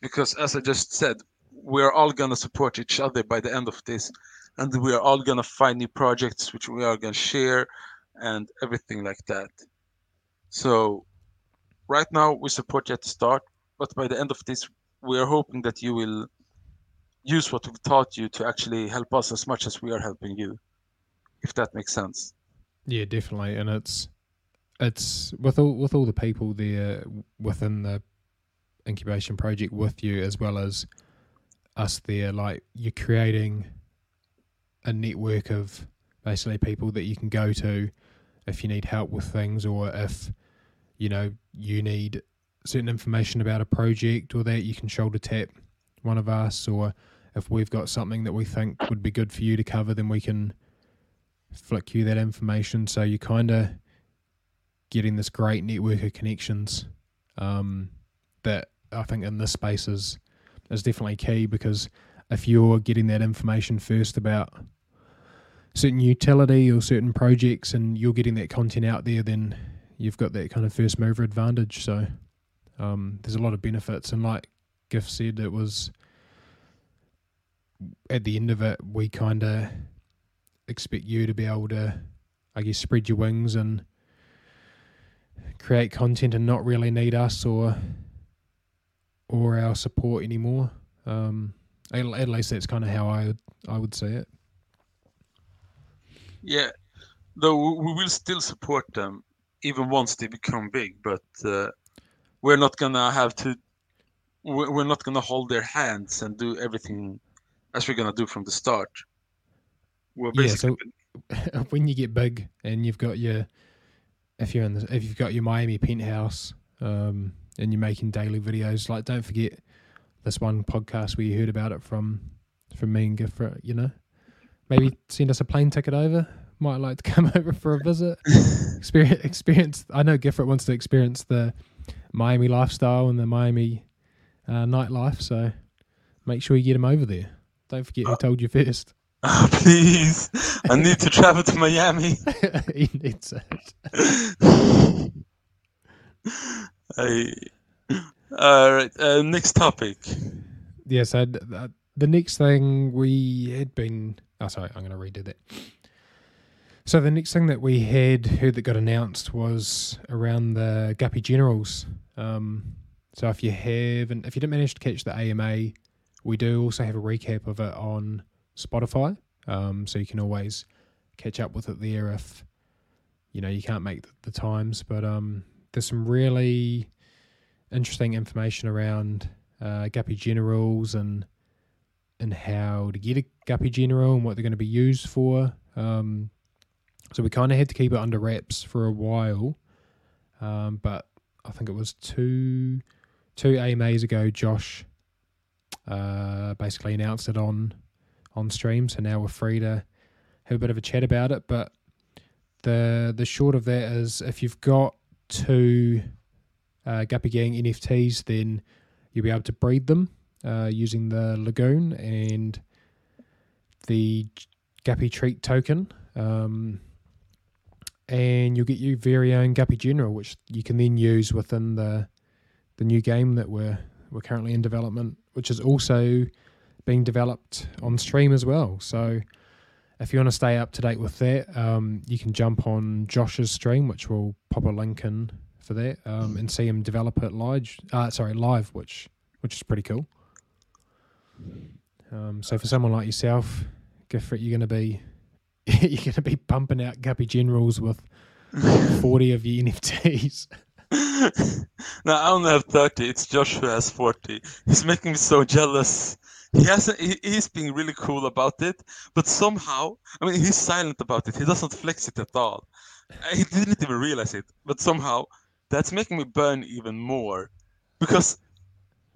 because as I just said, we're all gonna support each other by the end of this, and we are all gonna find new projects which we are gonna share and everything like that. So right now we support you at the start, but by the end of this, we are hoping that you will use what we've taught you to actually help us as much as we are helping you. If that makes sense. Yeah, definitely, and it's it's with all with all the people there within the incubation project with you, as well as us there. Like you're creating a network of basically people that you can go to if you need help with things, or if you know you need certain information about a project or that you can shoulder tap one of us. Or if we've got something that we think would be good for you to cover then we can flick you that information. So you're kind of getting this great network of connections um, that I think in this space is, is definitely key because if you're getting that information first about certain utility or certain projects and you're getting that content out there then you've got that kind of first mover advantage so um, there's a lot of benefits, and like Giff said, it was at the end of it, we kind of expect you to be able to, I guess, spread your wings and create content and not really need us or or our support anymore. Um, at, at least that's kind of how I I would say it. Yeah, though we will still support them even once they become big, but uh, we're not gonna have to we're not gonna hold their hands and do everything as we're gonna do from the start. We're yeah, so (laughs) when you get big and you've got your if you're in the if you've got your Miami penthouse um, and you're making daily videos, like don't forget this one podcast where you heard about it from from me and Gyfrtt, you know. Maybe send us a plane ticket over. Might like to come (laughs) over for a visit. experience experience I know Gyfrtt wants to experience the Miami lifestyle and the Miami uh, nightlife. So make sure you get him over there. Don't forget who told you first. (laughs) Oh, please. I need to travel to Miami. (laughs) he needs it. I, all right. Uh, next topic. Yeah, so uh, the next thing we had been. Oh, sorry, I'm going to redo that. So the next thing that we had heard that got announced was around the Guppy Generals. Um, so if you haven't, if you didn't manage to catch the AMA, we do also have a recap of it on Spotify. Um, so you can always catch up with it there if you know you can't make the, times. But um, there's some really interesting information around uh, Guppy Generals and and how to get a Guppy General and what they're going to be used for. Um, so we kind of had to keep it under wraps for a while. Um, but I think it was two two AMAs ago, Josh uh, basically announced it on on stream. So now we're free to have a bit of a chat about it. But the the short of that is, if you've got two uh, Guppy Gang NFTs, then you'll be able to breed them uh, using the Lagoon and the Guppy Treat token. Um, and you'll get your very own Guppy General, which you can then use within the the new game that we're we're currently in development, which is also being developed on stream as well. So if you want to stay up to date with that, um, you can jump on Josh's stream, which we'll pop a link in for that, um, and see him develop it live. Uh, sorry, live, which which is pretty cool. Um, so for someone like yourself, Gyfrtt, you're going to be (laughs) you're going to be pumping out Guppy Generals with 40 of your NFTs. (laughs) no, I only have 30. It's Joshua has 40. He's making me so jealous. He hasn't. He, he's being really cool about it, but somehow, I mean, he's silent about it. He doesn't flex it at all. He didn't even realize it, but somehow, that's making me burn even more, because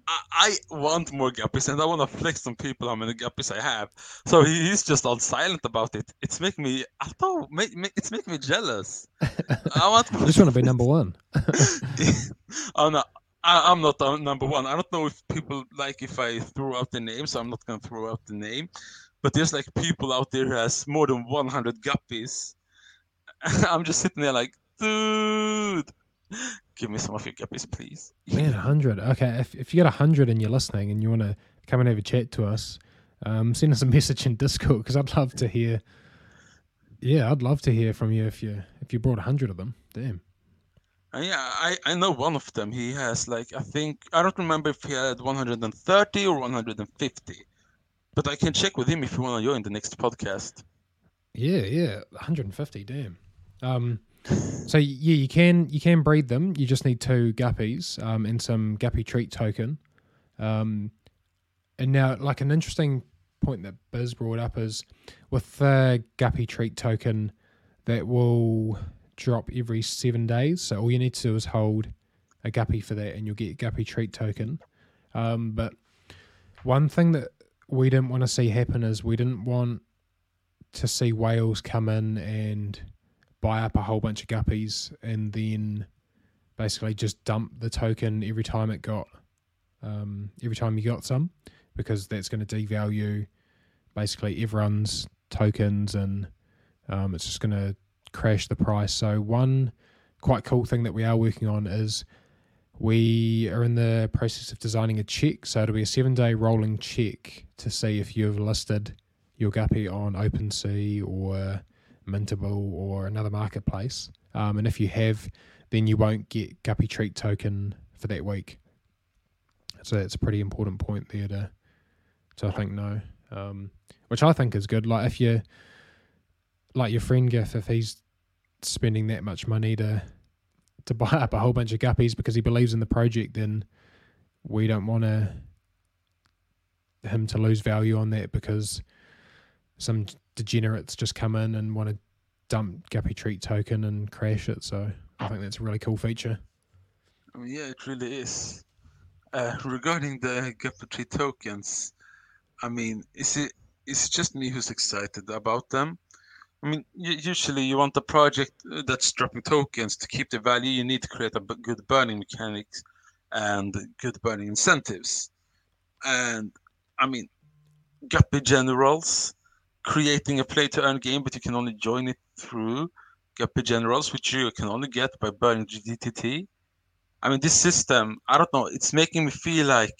I, want more guppies and I want to flex on people how many guppies I have. So he's just all silent about it. It's making me, I thought, it's making me jealous. (laughs) I want. I just want to be number one. (laughs) Oh, I'm not. I, am not number one. I don't know if people like if I throw out the name, so I'm not gonna throw out the name. But there's like people out there who has more than 100 guppies. (laughs) I'm just sitting there like, dude (laughs) Give me some of your guppies, please. Man, hundred. Okay, if if you got hundred and you're listening and you want to come and have a chat to us, um, send us a (laughs) message in Discord because I'd love to hear. Yeah, I'd love to hear from you if you if you brought hundred of them. Damn. Uh, yeah, I, I know one of them. He has like I think I don't remember if he had 130 or 150. but I can check with him if you want to join the next podcast. Yeah, yeah, 150. Damn. Um, so yeah, you can you can breed them. You just need two guppies um, and some guppy treat token. Um, and now, like an interesting point that Biz brought up is with the guppy treat token, that will drop every seven days. So all you need to do is hold a guppy for that, and you'll get guppy treat token. Um, but one thing that we didn't want to see happen is we didn't want to see whales come in and buy up a whole bunch of guppies and then basically just dump the token every time it got um, every time you got some because that's going to devalue basically everyone's tokens and um, it's just going to crash the price. So one quite cool thing that we are working on is we are in the process of designing a check. So it'll be a seven day rolling check to see if you've listed your guppy on OpenSea or Mintable or another marketplace. Um, and if you have, then you won't get guppy treat token for that week. So that's a pretty important point there to, to I think know, um, which I think is good. Like if you, like your friend Giff, if he's spending that much money to to (laughs) buy up a whole bunch of guppies because he believes in the project, then we don't want to him to lose value on that because some degenerates just come in and want to dump guppy treat token and crash it. So I think that's a really cool feature. Yeah, it really is. Uh, regarding the guppy treat tokens, I mean, is it is it just me who's excited about them? I mean, usually you want a project uh, that's dropping tokens to keep the value. You need to create a good burning mechanics and good burning incentives. And I mean, Guppy Generals creating a play to earn game, but you can only join it through Guppy Generals, which you can only get by burning GTT. I mean, this system, I don't know, it's making me feel like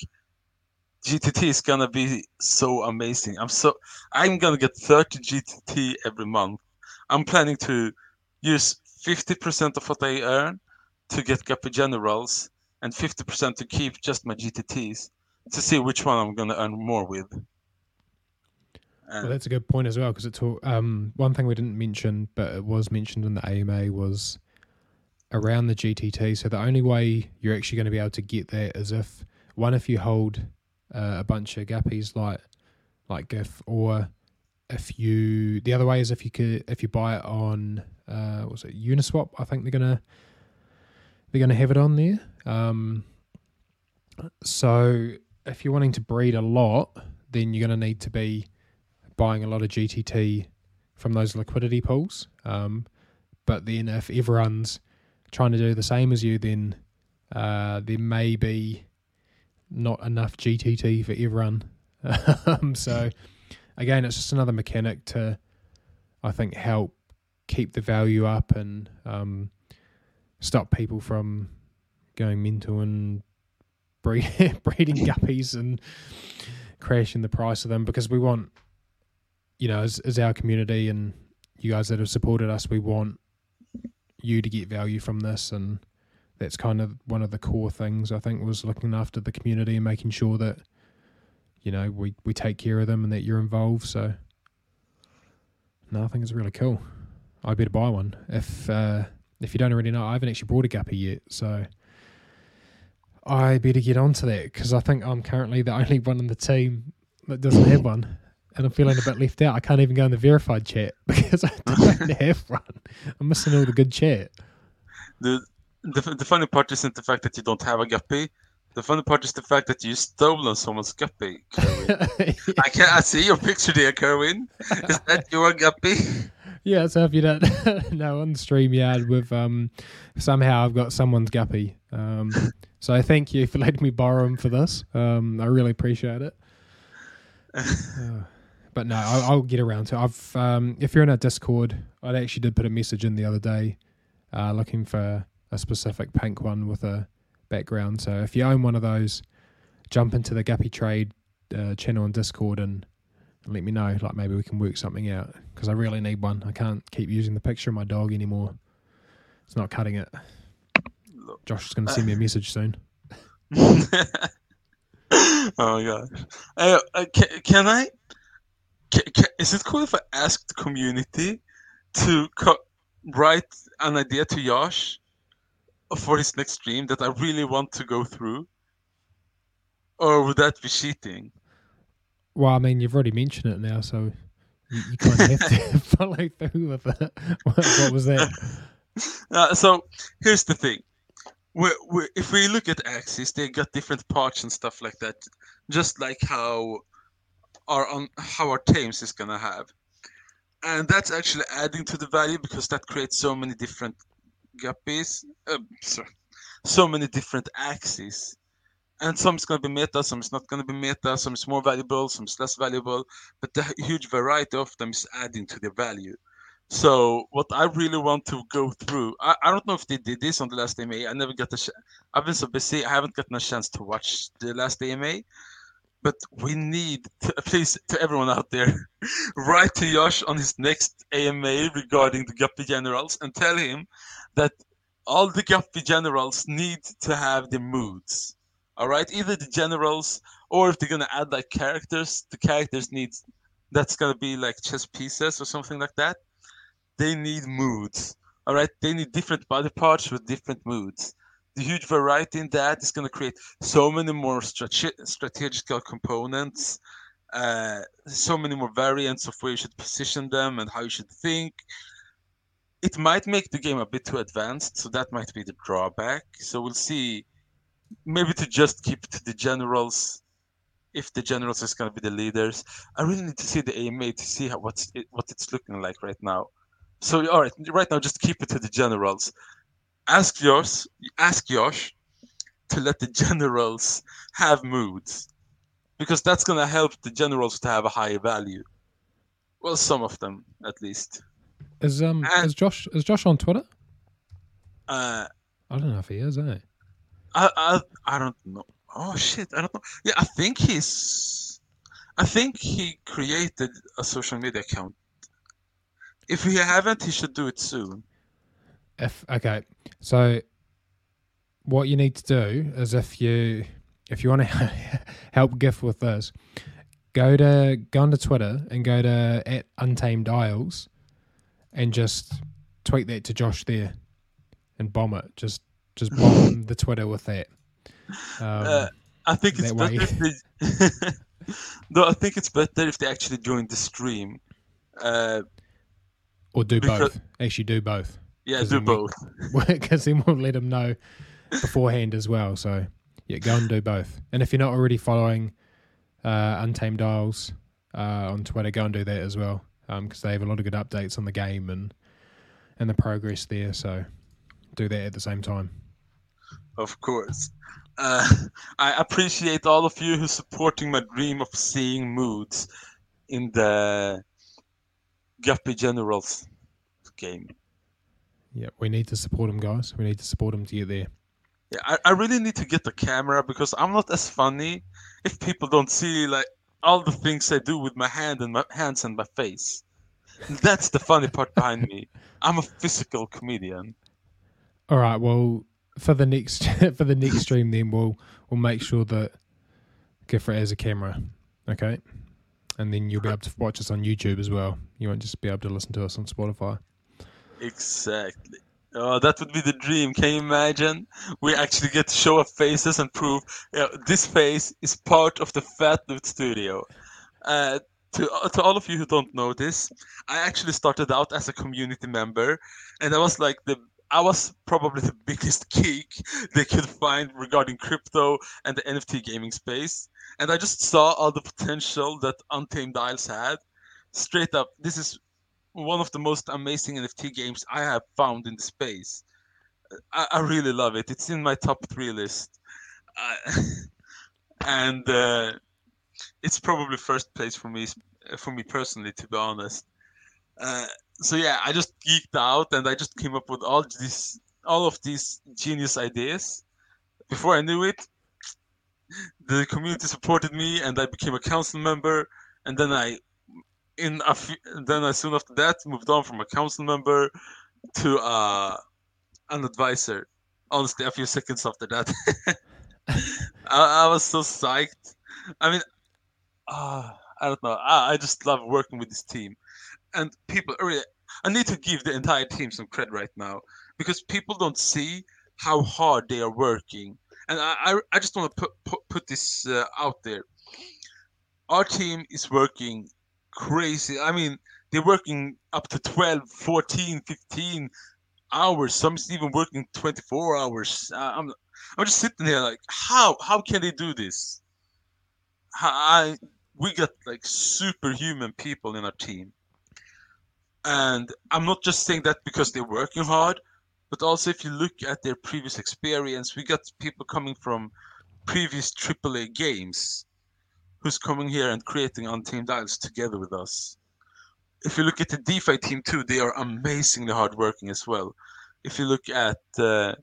GTT is gonna be so amazing. I'm so I'm gonna get 30 GTT every month. I'm planning to use 50% of what I earn to get Guppy Generals and 50% to keep just my GTTs to see which one I'm gonna earn more with. Well, that's a good point as well because it's um, one thing we didn't mention, but it was mentioned in the AMA was around the GTT. So the only way you're actually going to be able to get that is if one, if you hold uh, a bunch of guppies like like GIF, or if you the other way is if you could if you buy it on uh, was it Uniswap? I think they're gonna they're gonna have it on there. Um, so if you're wanting to breed a lot, then you're gonna need to be buying a lot of GTT from those liquidity pools. Um, but then if everyone's trying to do the same as you, then uh, there may be not enough GTT for everyone. (laughs) um, so again, it's just another mechanic to, I think, help keep the value up and um, stop people from going mental and breed, (laughs) breeding guppies and crashing the price of them because we want, you know, as, as our community and you guys that have supported us, we want you to get value from this and that's kind of one of the core things I think was looking after the community and making sure that you know we we take care of them and that you're involved. So no, I think it's really cool. I better buy one if uh, if you don't already know. I haven't actually bought a guppy yet, so I better get onto that because I think I'm currently the (laughs) only one in the team that doesn't have one. And I'm feeling a bit left out. I can't even go in the verified chat (laughs) because I don't (laughs) have one. I'm missing all the good chat. Dude, the, the funny part isn't the fact that you don't have a guppy. The funny part is the fact that you stolen someone's guppy, Kerwin. (laughs) I can I see your picture there, Kerwin. Is that your guppy? Yeah, so if you don't know on StreamYard with um somehow I've got someone's guppy. Um so thank you for letting me borrow him for this. Um I really appreciate it. Uh, but no, I'll, I'll, get around to. It. I've um if you're in our Discord, I actually did put a message in the other day, uh, looking for a specific pink one with a background. So if you own one of those, jump into the Guppy Trade uh, channel on Discord and, and let me know. Like maybe we can work something out because I really need one. I can't keep using the picture of my dog anymore. It's not cutting it. Josh is going to send me a message soon. (laughs) oh my gosh! Uh, can, can I is it cool if I ask the community to co- write an idea to Josh for his next stream that I really want to go through? Or would that be cheating? Well, I mean, you've already mentioned it now, so you, you kind of have to (laughs) (laughs) follow through with it. (laughs) What, what was that? Uh, so here's the thing. we we if we look at Axies, they got different parts and stuff like that, just like how our on how our teams is gonna have, and that's actually adding to the value because that creates so many different guppies, uh, sorry, so many different Axies, and some is gonna be meta, some is not gonna be meta, some is more valuable, some is less valuable, but the huge variety of them is adding to the value. So what I really want to go through, I, I don't know if they did this on the last AMA. I never got the. Sh- I've been so busy, I haven't gotten a chance to watch the last AMA. But we need, to, (laughs) please, to everyone out there, (laughs) write to Josh on his next AMA regarding the Guppy Generals and tell him that all the Guppy Generals need to have the moods. All right, either the generals or if they're gonna add like characters, the characters need that's gonna be like chess pieces or something like that they need moods. All right, they need different body parts with different moods. The huge variety in that is going to create so many more strate- strategical components, uh, so many more variants of where you should position them and how you should think. It might make the game a bit too advanced, so that might be the drawback. So we'll see. Maybe to just keep to the generals, if the generals is going to be the leaders. I really need to see the AMA to see how what's it, what it's looking like right now. So all right, right now just keep it to the generals. Ask Josh, ask Josh to let the (laughs) generals have moods, because that's gonna help the generals to have a higher value. Well, some of them at least. Is um And- is Josh is Josh on Twitter? Uh, I don't know if he is, eh? I, I I don't know. Oh shit, I don't know. Yeah, I think he's. I think he created a social media account. If he haven't, he should do it soon. If okay, so what you need to do is if you if you want to (laughs) help GIF with this, go to go onto Twitter and go to at Untamed Isles, and just tweet that to Josh there, and bomb it. Just just bomb (laughs) the Twitter with that. Um, Uh, I think it's better if they. (laughs) no, I think it's better if they actually join the stream. Uh, or do because- both. Actually, do both. Yeah, do both. (laughs) because then we'll let them know beforehand as well. So yeah, go and do both. And if you're not already following uh, Untamed Isles uh, on Twitter, go and do that as well because they have a lot of good updates on the game and and the progress there. So do that at the same time. Of course. Uh, (laughs) I appreciate all of you who are supporting my dream of seeing moods in the Guppy Generals game. Yeah, we need to support them, guys. We need to support them to get there. Yeah, I, I really need to get the camera because I'm not as funny if people don't see like all the things I do with my hand and my hands and my face. That's the funny part behind me. I'm a physical comedian. All right. Well, for the next (laughs) for the next stream, then we'll we'll make sure that Gyfrtt has a camera. Okay. And then you'll be able to watch us on YouTube as well. You won't just be able to listen to us on Spotify. Exactly. Oh, that would be the dream. Can you imagine? We actually get to show our faces and prove you know, this face is part of the Fat Loot Studio. Uh, to, to all of you who don't know this, I actually started out as a community member, and I was like the I was probably the biggest (laughs) geek they could find regarding crypto and the NFT gaming space, and I just saw all the potential that Untamed Isles had. Straight up, this is one of the most amazing NFT games I have found in the space. I, I really love it. It's in my top three list, uh, (laughs) and uh, it's probably first place for me for me personally, to be honest. Uh, so yeah, I just geeked out and I just came up with all these all of these genius ideas. Before I knew it, the community supported me and I became a council member, and then I in a then I soon after that moved on from a council member to uh, an advisor. Honestly, a few seconds after that, (laughs) I, I was so psyched. I mean, uh, I don't know. I, I just love working with this team, and people. Really, I need to give the entire team some credit right now because people don't see how hard they are working, and I I, I just want to put put, put this uh, out there. Our team is working crazy. I mean, they're working up to 12, 14, 15 hours. Some even working 24 hours. I'm I'm just sitting there like, how how can they do this? I we got like superhuman people in our team, and I'm not just saying that because they're working hard, but also if you look at their previous experience, we got people coming from previous AAA games who's coming here and creating Untamed Isles together with us. If you look at the DeFi team too, they are amazingly hardworking as well. If you look at uh,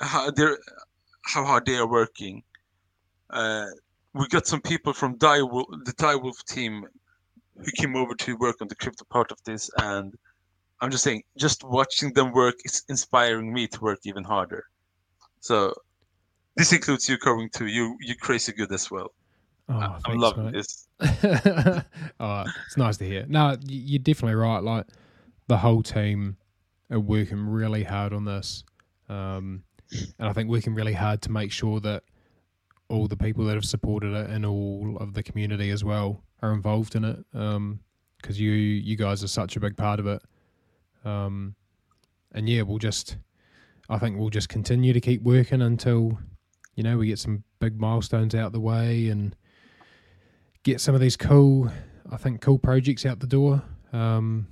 how how hard they are working, uh, we got some people from Direwolf, the Direwolf team who came over to work on the crypto part of this, and I'm just saying, just watching them work is inspiring me to work even harder. So this includes you, Kerwin, too. You you crazy good as well. Oh, I, I'm loving mate. this. (laughs) oh, it's nice to hear. No, you're definitely right. Like the whole team are working really hard on this, um, and I think working really hard to make sure that all the people that have supported it and all of the community as well are involved in it. Because you you guys are such a big part of it. Um, and yeah, we'll just, I think we'll just continue to keep working until, you know, we get some big milestones out the way and get some of these cool, I think, cool projects out the door. Um,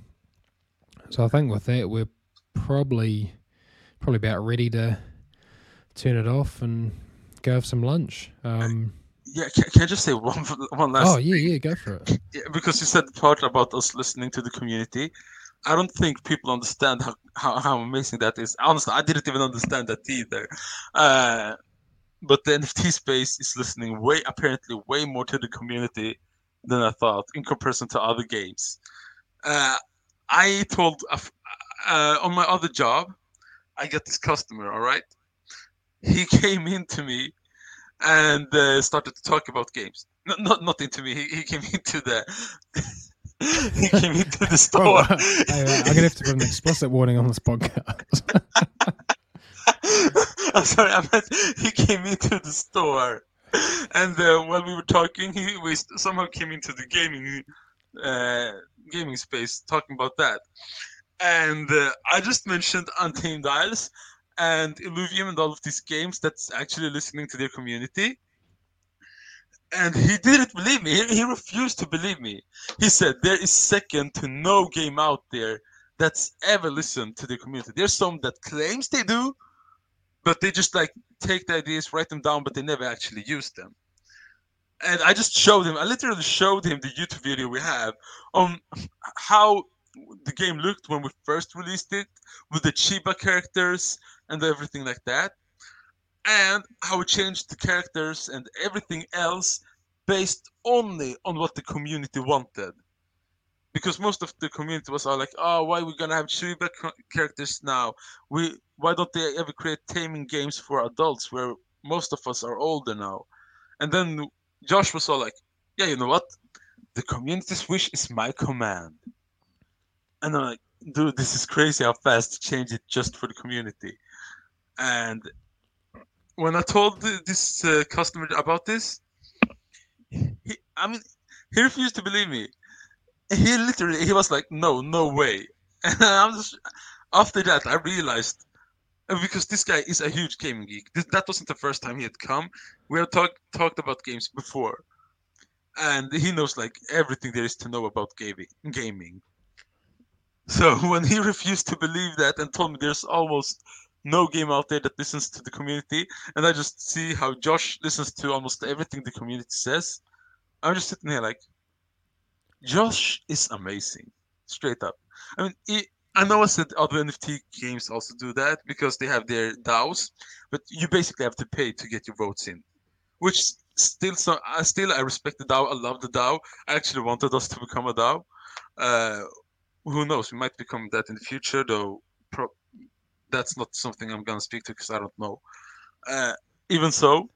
so I think with that, we're probably probably about ready to turn it off and go have some lunch. Um, Yeah, can, can I just say one (laughs) one last? oh yeah, yeah, go for it. (laughs) Yeah, because you said the part about us listening to the community. I don't think people understand how, how, how amazing that is. Honestly, I didn't even understand that either. Uh, but the (laughs) NFT space is listening way apparently way more to the community than I thought in comparison to other games. Uh, I told uh, on my other job, I got this customer. All right, he (laughs) came into me and uh, started to talk about games. No, not not into me. He, he came (laughs) into the he came into the store. I, am gonna have to put an explicit warning on this podcast. (laughs) I'm sorry, I meant he came into the store, and uh, while we were talking, he we somehow came into the gaming uh, gaming space talking about that, and uh, I just mentioned Untamed Isles and Illuvium and all of these games that's actually listening to their community. And he didn't believe me. He, he refused to believe me. He said there is second to no game out there that's ever listened to the community. There's some that claims they do, but they just like take the ideas, write them down, but they never actually use them. And I just showed him. I literally showed him the YouTube video we have on how the game looked when we first released it, with the chibi characters and everything like that, and how we changed the characters and everything else based only on what the community wanted because most of the community was all like, "Oh, why are we gonna have chibi ca- characters now? We why don't they ever create taming games for adults where most of us are older now?" And then Josh was all like, "Yeah, you know what? The community's wish is my command." And I'm like, "Dude, this is crazy how fast to change it just for the community." And when I told this uh, customer about this, he, I mean, he refused to believe me he literally he was like no no way. (laughs) And i'm just after that i realized uh, because this guy is a huge gaming geek. This, that wasn't the first time he had come. We had talked talked about games before. And he knows like everything there is to know about gaming gaming. So (laughs) when he refused to believe that and told me there's almost no game out there that listens to the community and i just see how josh listens to almost everything the community says i'm just sitting here like Josh is amazing, straight up. I mean, he, I know said other NFT games also do that because they have their DAOs, but you basically have to pay to get your votes in, which still so I still I respect the DAO. I love the DAO. I actually wanted us to become a DAO. Uh, who knows? We might become that in the future, though. Pro- that's not something I'm gonna speak to because I don't know. Uh, even so,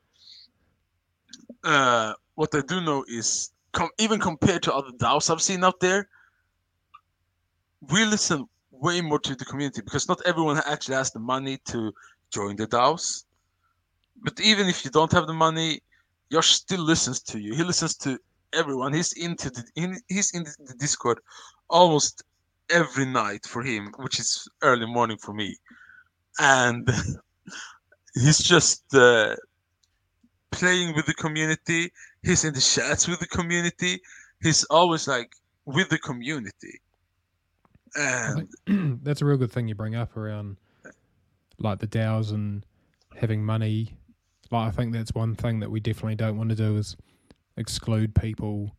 uh, what I do know is com- even compared to other DAOs I've seen out there, we listen way more to the community because not everyone actually has the money to join the DAOs. But even if you don't have the money, Josh still listens to you. He listens to everyone. He's into the in, he's in the Discord almost every night for him, which is early morning for me, and (laughs) he's just uh, playing with the community. He's in the chats with the community. He's always like with the community. And (clears throat) that's a real good thing you bring up around like the DAOs and having money. Like I think that's one thing that we definitely don't want to do is exclude people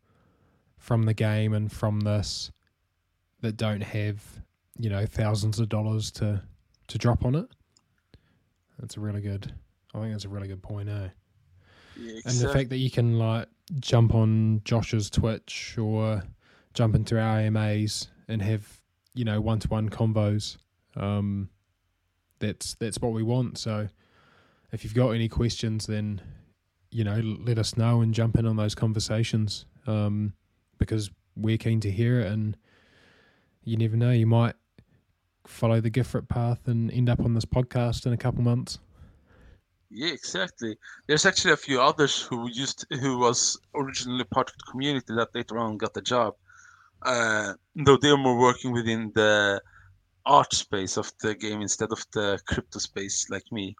from the game and from this that don't have you know thousands of dollars to to drop on it. That's a really good. I think that's a really good point, eh? And the fact that you can like jump on Josh's Twitch or jump into our AMAs and have you know one to one convos. Um, that's that's what we want. So if you've got any questions, then you know let us know and jump in on those conversations um, because we're keen to hear it. And you never know, you might follow the Gyfrtt path and end up on this podcast in a couple months. Yeah, exactly. There's actually a few others who used who was originally part of the community that later on got the job. Uh, though they're more working within the art space of the game instead of the crypto space, like me.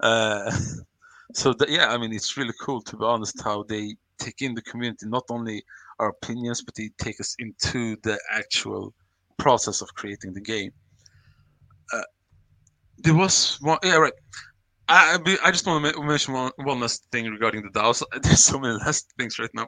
Uh, (laughs) so the, yeah, I mean, it's really cool to be honest how they take in the community, not only our opinions, but they take us into the actual process of creating the game. Uh, there was one, yeah, right. I, I just want to mention one, one last thing regarding the DAOs. (laughs) There's so many last things right now.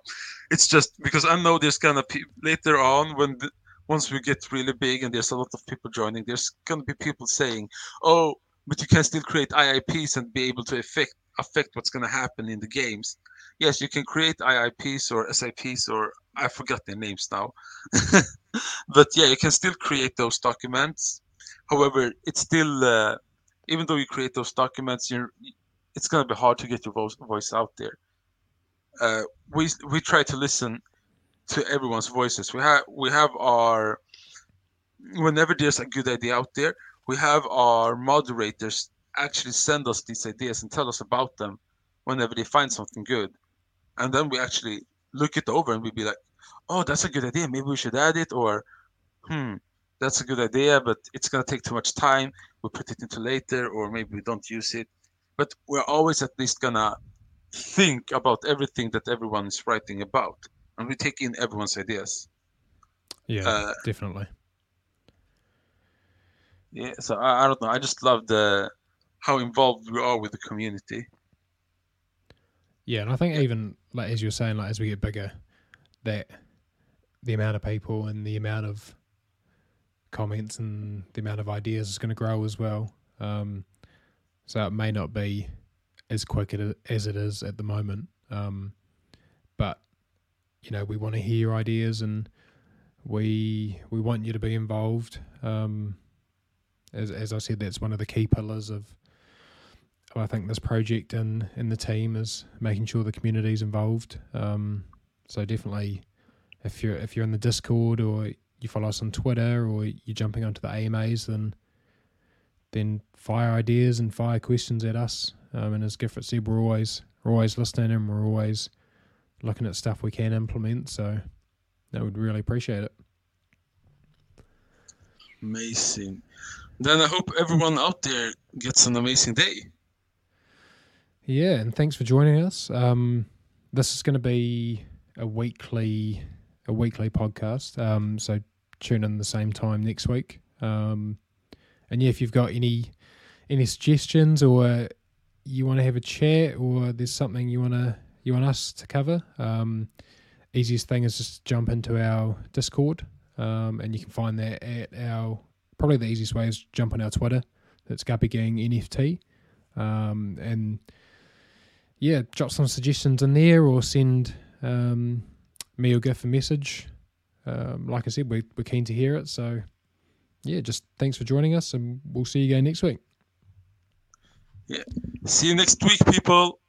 It's just because I know there's gonna be later on when the, once we get really big and there's a lot of people joining, there's gonna be people saying, "Oh, but you can still create IIPs and be able to affect affect what's gonna happen in the games." Yes, you can create IIPs or SIPs or I forgot their names now, (laughs) but yeah, you can still create those documents. However, it's still uh, even though you create those documents, you're it's going to be hard to get your voice, voice out there. Uh, we we try to listen to everyone's voices. We have we have our whenever there's a good idea out there, we have our moderators actually send us these ideas and tell us about them whenever they find something good, and then we actually look it over and we be like, oh, that's a good idea. Maybe we should add it, or hmm, that's a good idea, but it's going to take too much time. We'll put it into later, or maybe we don't use it. But we're always at least going to think about everything that everyone is writing about, and we take in everyone's ideas. Yeah, uh, definitely. Yeah, so I, I don't know. I just love the how involved we are with the community. Yeah, and I think even like as you're saying, like as we get bigger, that the amount of people and the amount of comments and the amount of ideas is going to grow as well. Um, so it may not be as quick as it is at the moment, um, but you know we want to hear ideas and we we want you to be involved. Um, as as I said, that's one of the key pillars of, I think this project and and the team is making sure the community is involved. Um, so definitely, if you're if you're in the Discord or you follow us on Twitter or you're jumping onto the AMAs, then then fire ideas and fire questions at us. Um, and as Gyfrtt said, we're always we're always listening and we're always looking at stuff we can implement. So that would really appreciate it. Amazing. Then I hope everyone out there gets an amazing day. Yeah, and thanks for joining us. Um, this is going to be a weekly a weekly podcast. Um, so tune in the same time next week. Um, and yeah, if you've got any any suggestions or you want to have a chat or there's something you want to you want us to cover, um, easiest thing is just jump into our Discord, um, and you can find that at our probably the easiest way is jump on our Twitter. That's Guppy Gang NFT, um, and yeah, drop some suggestions in there or send um, me or Giff a message. Um, like I said, we're, we're keen to hear it. So, yeah, just thanks for joining us, and we'll see you again next week. Yeah. See you next week, people.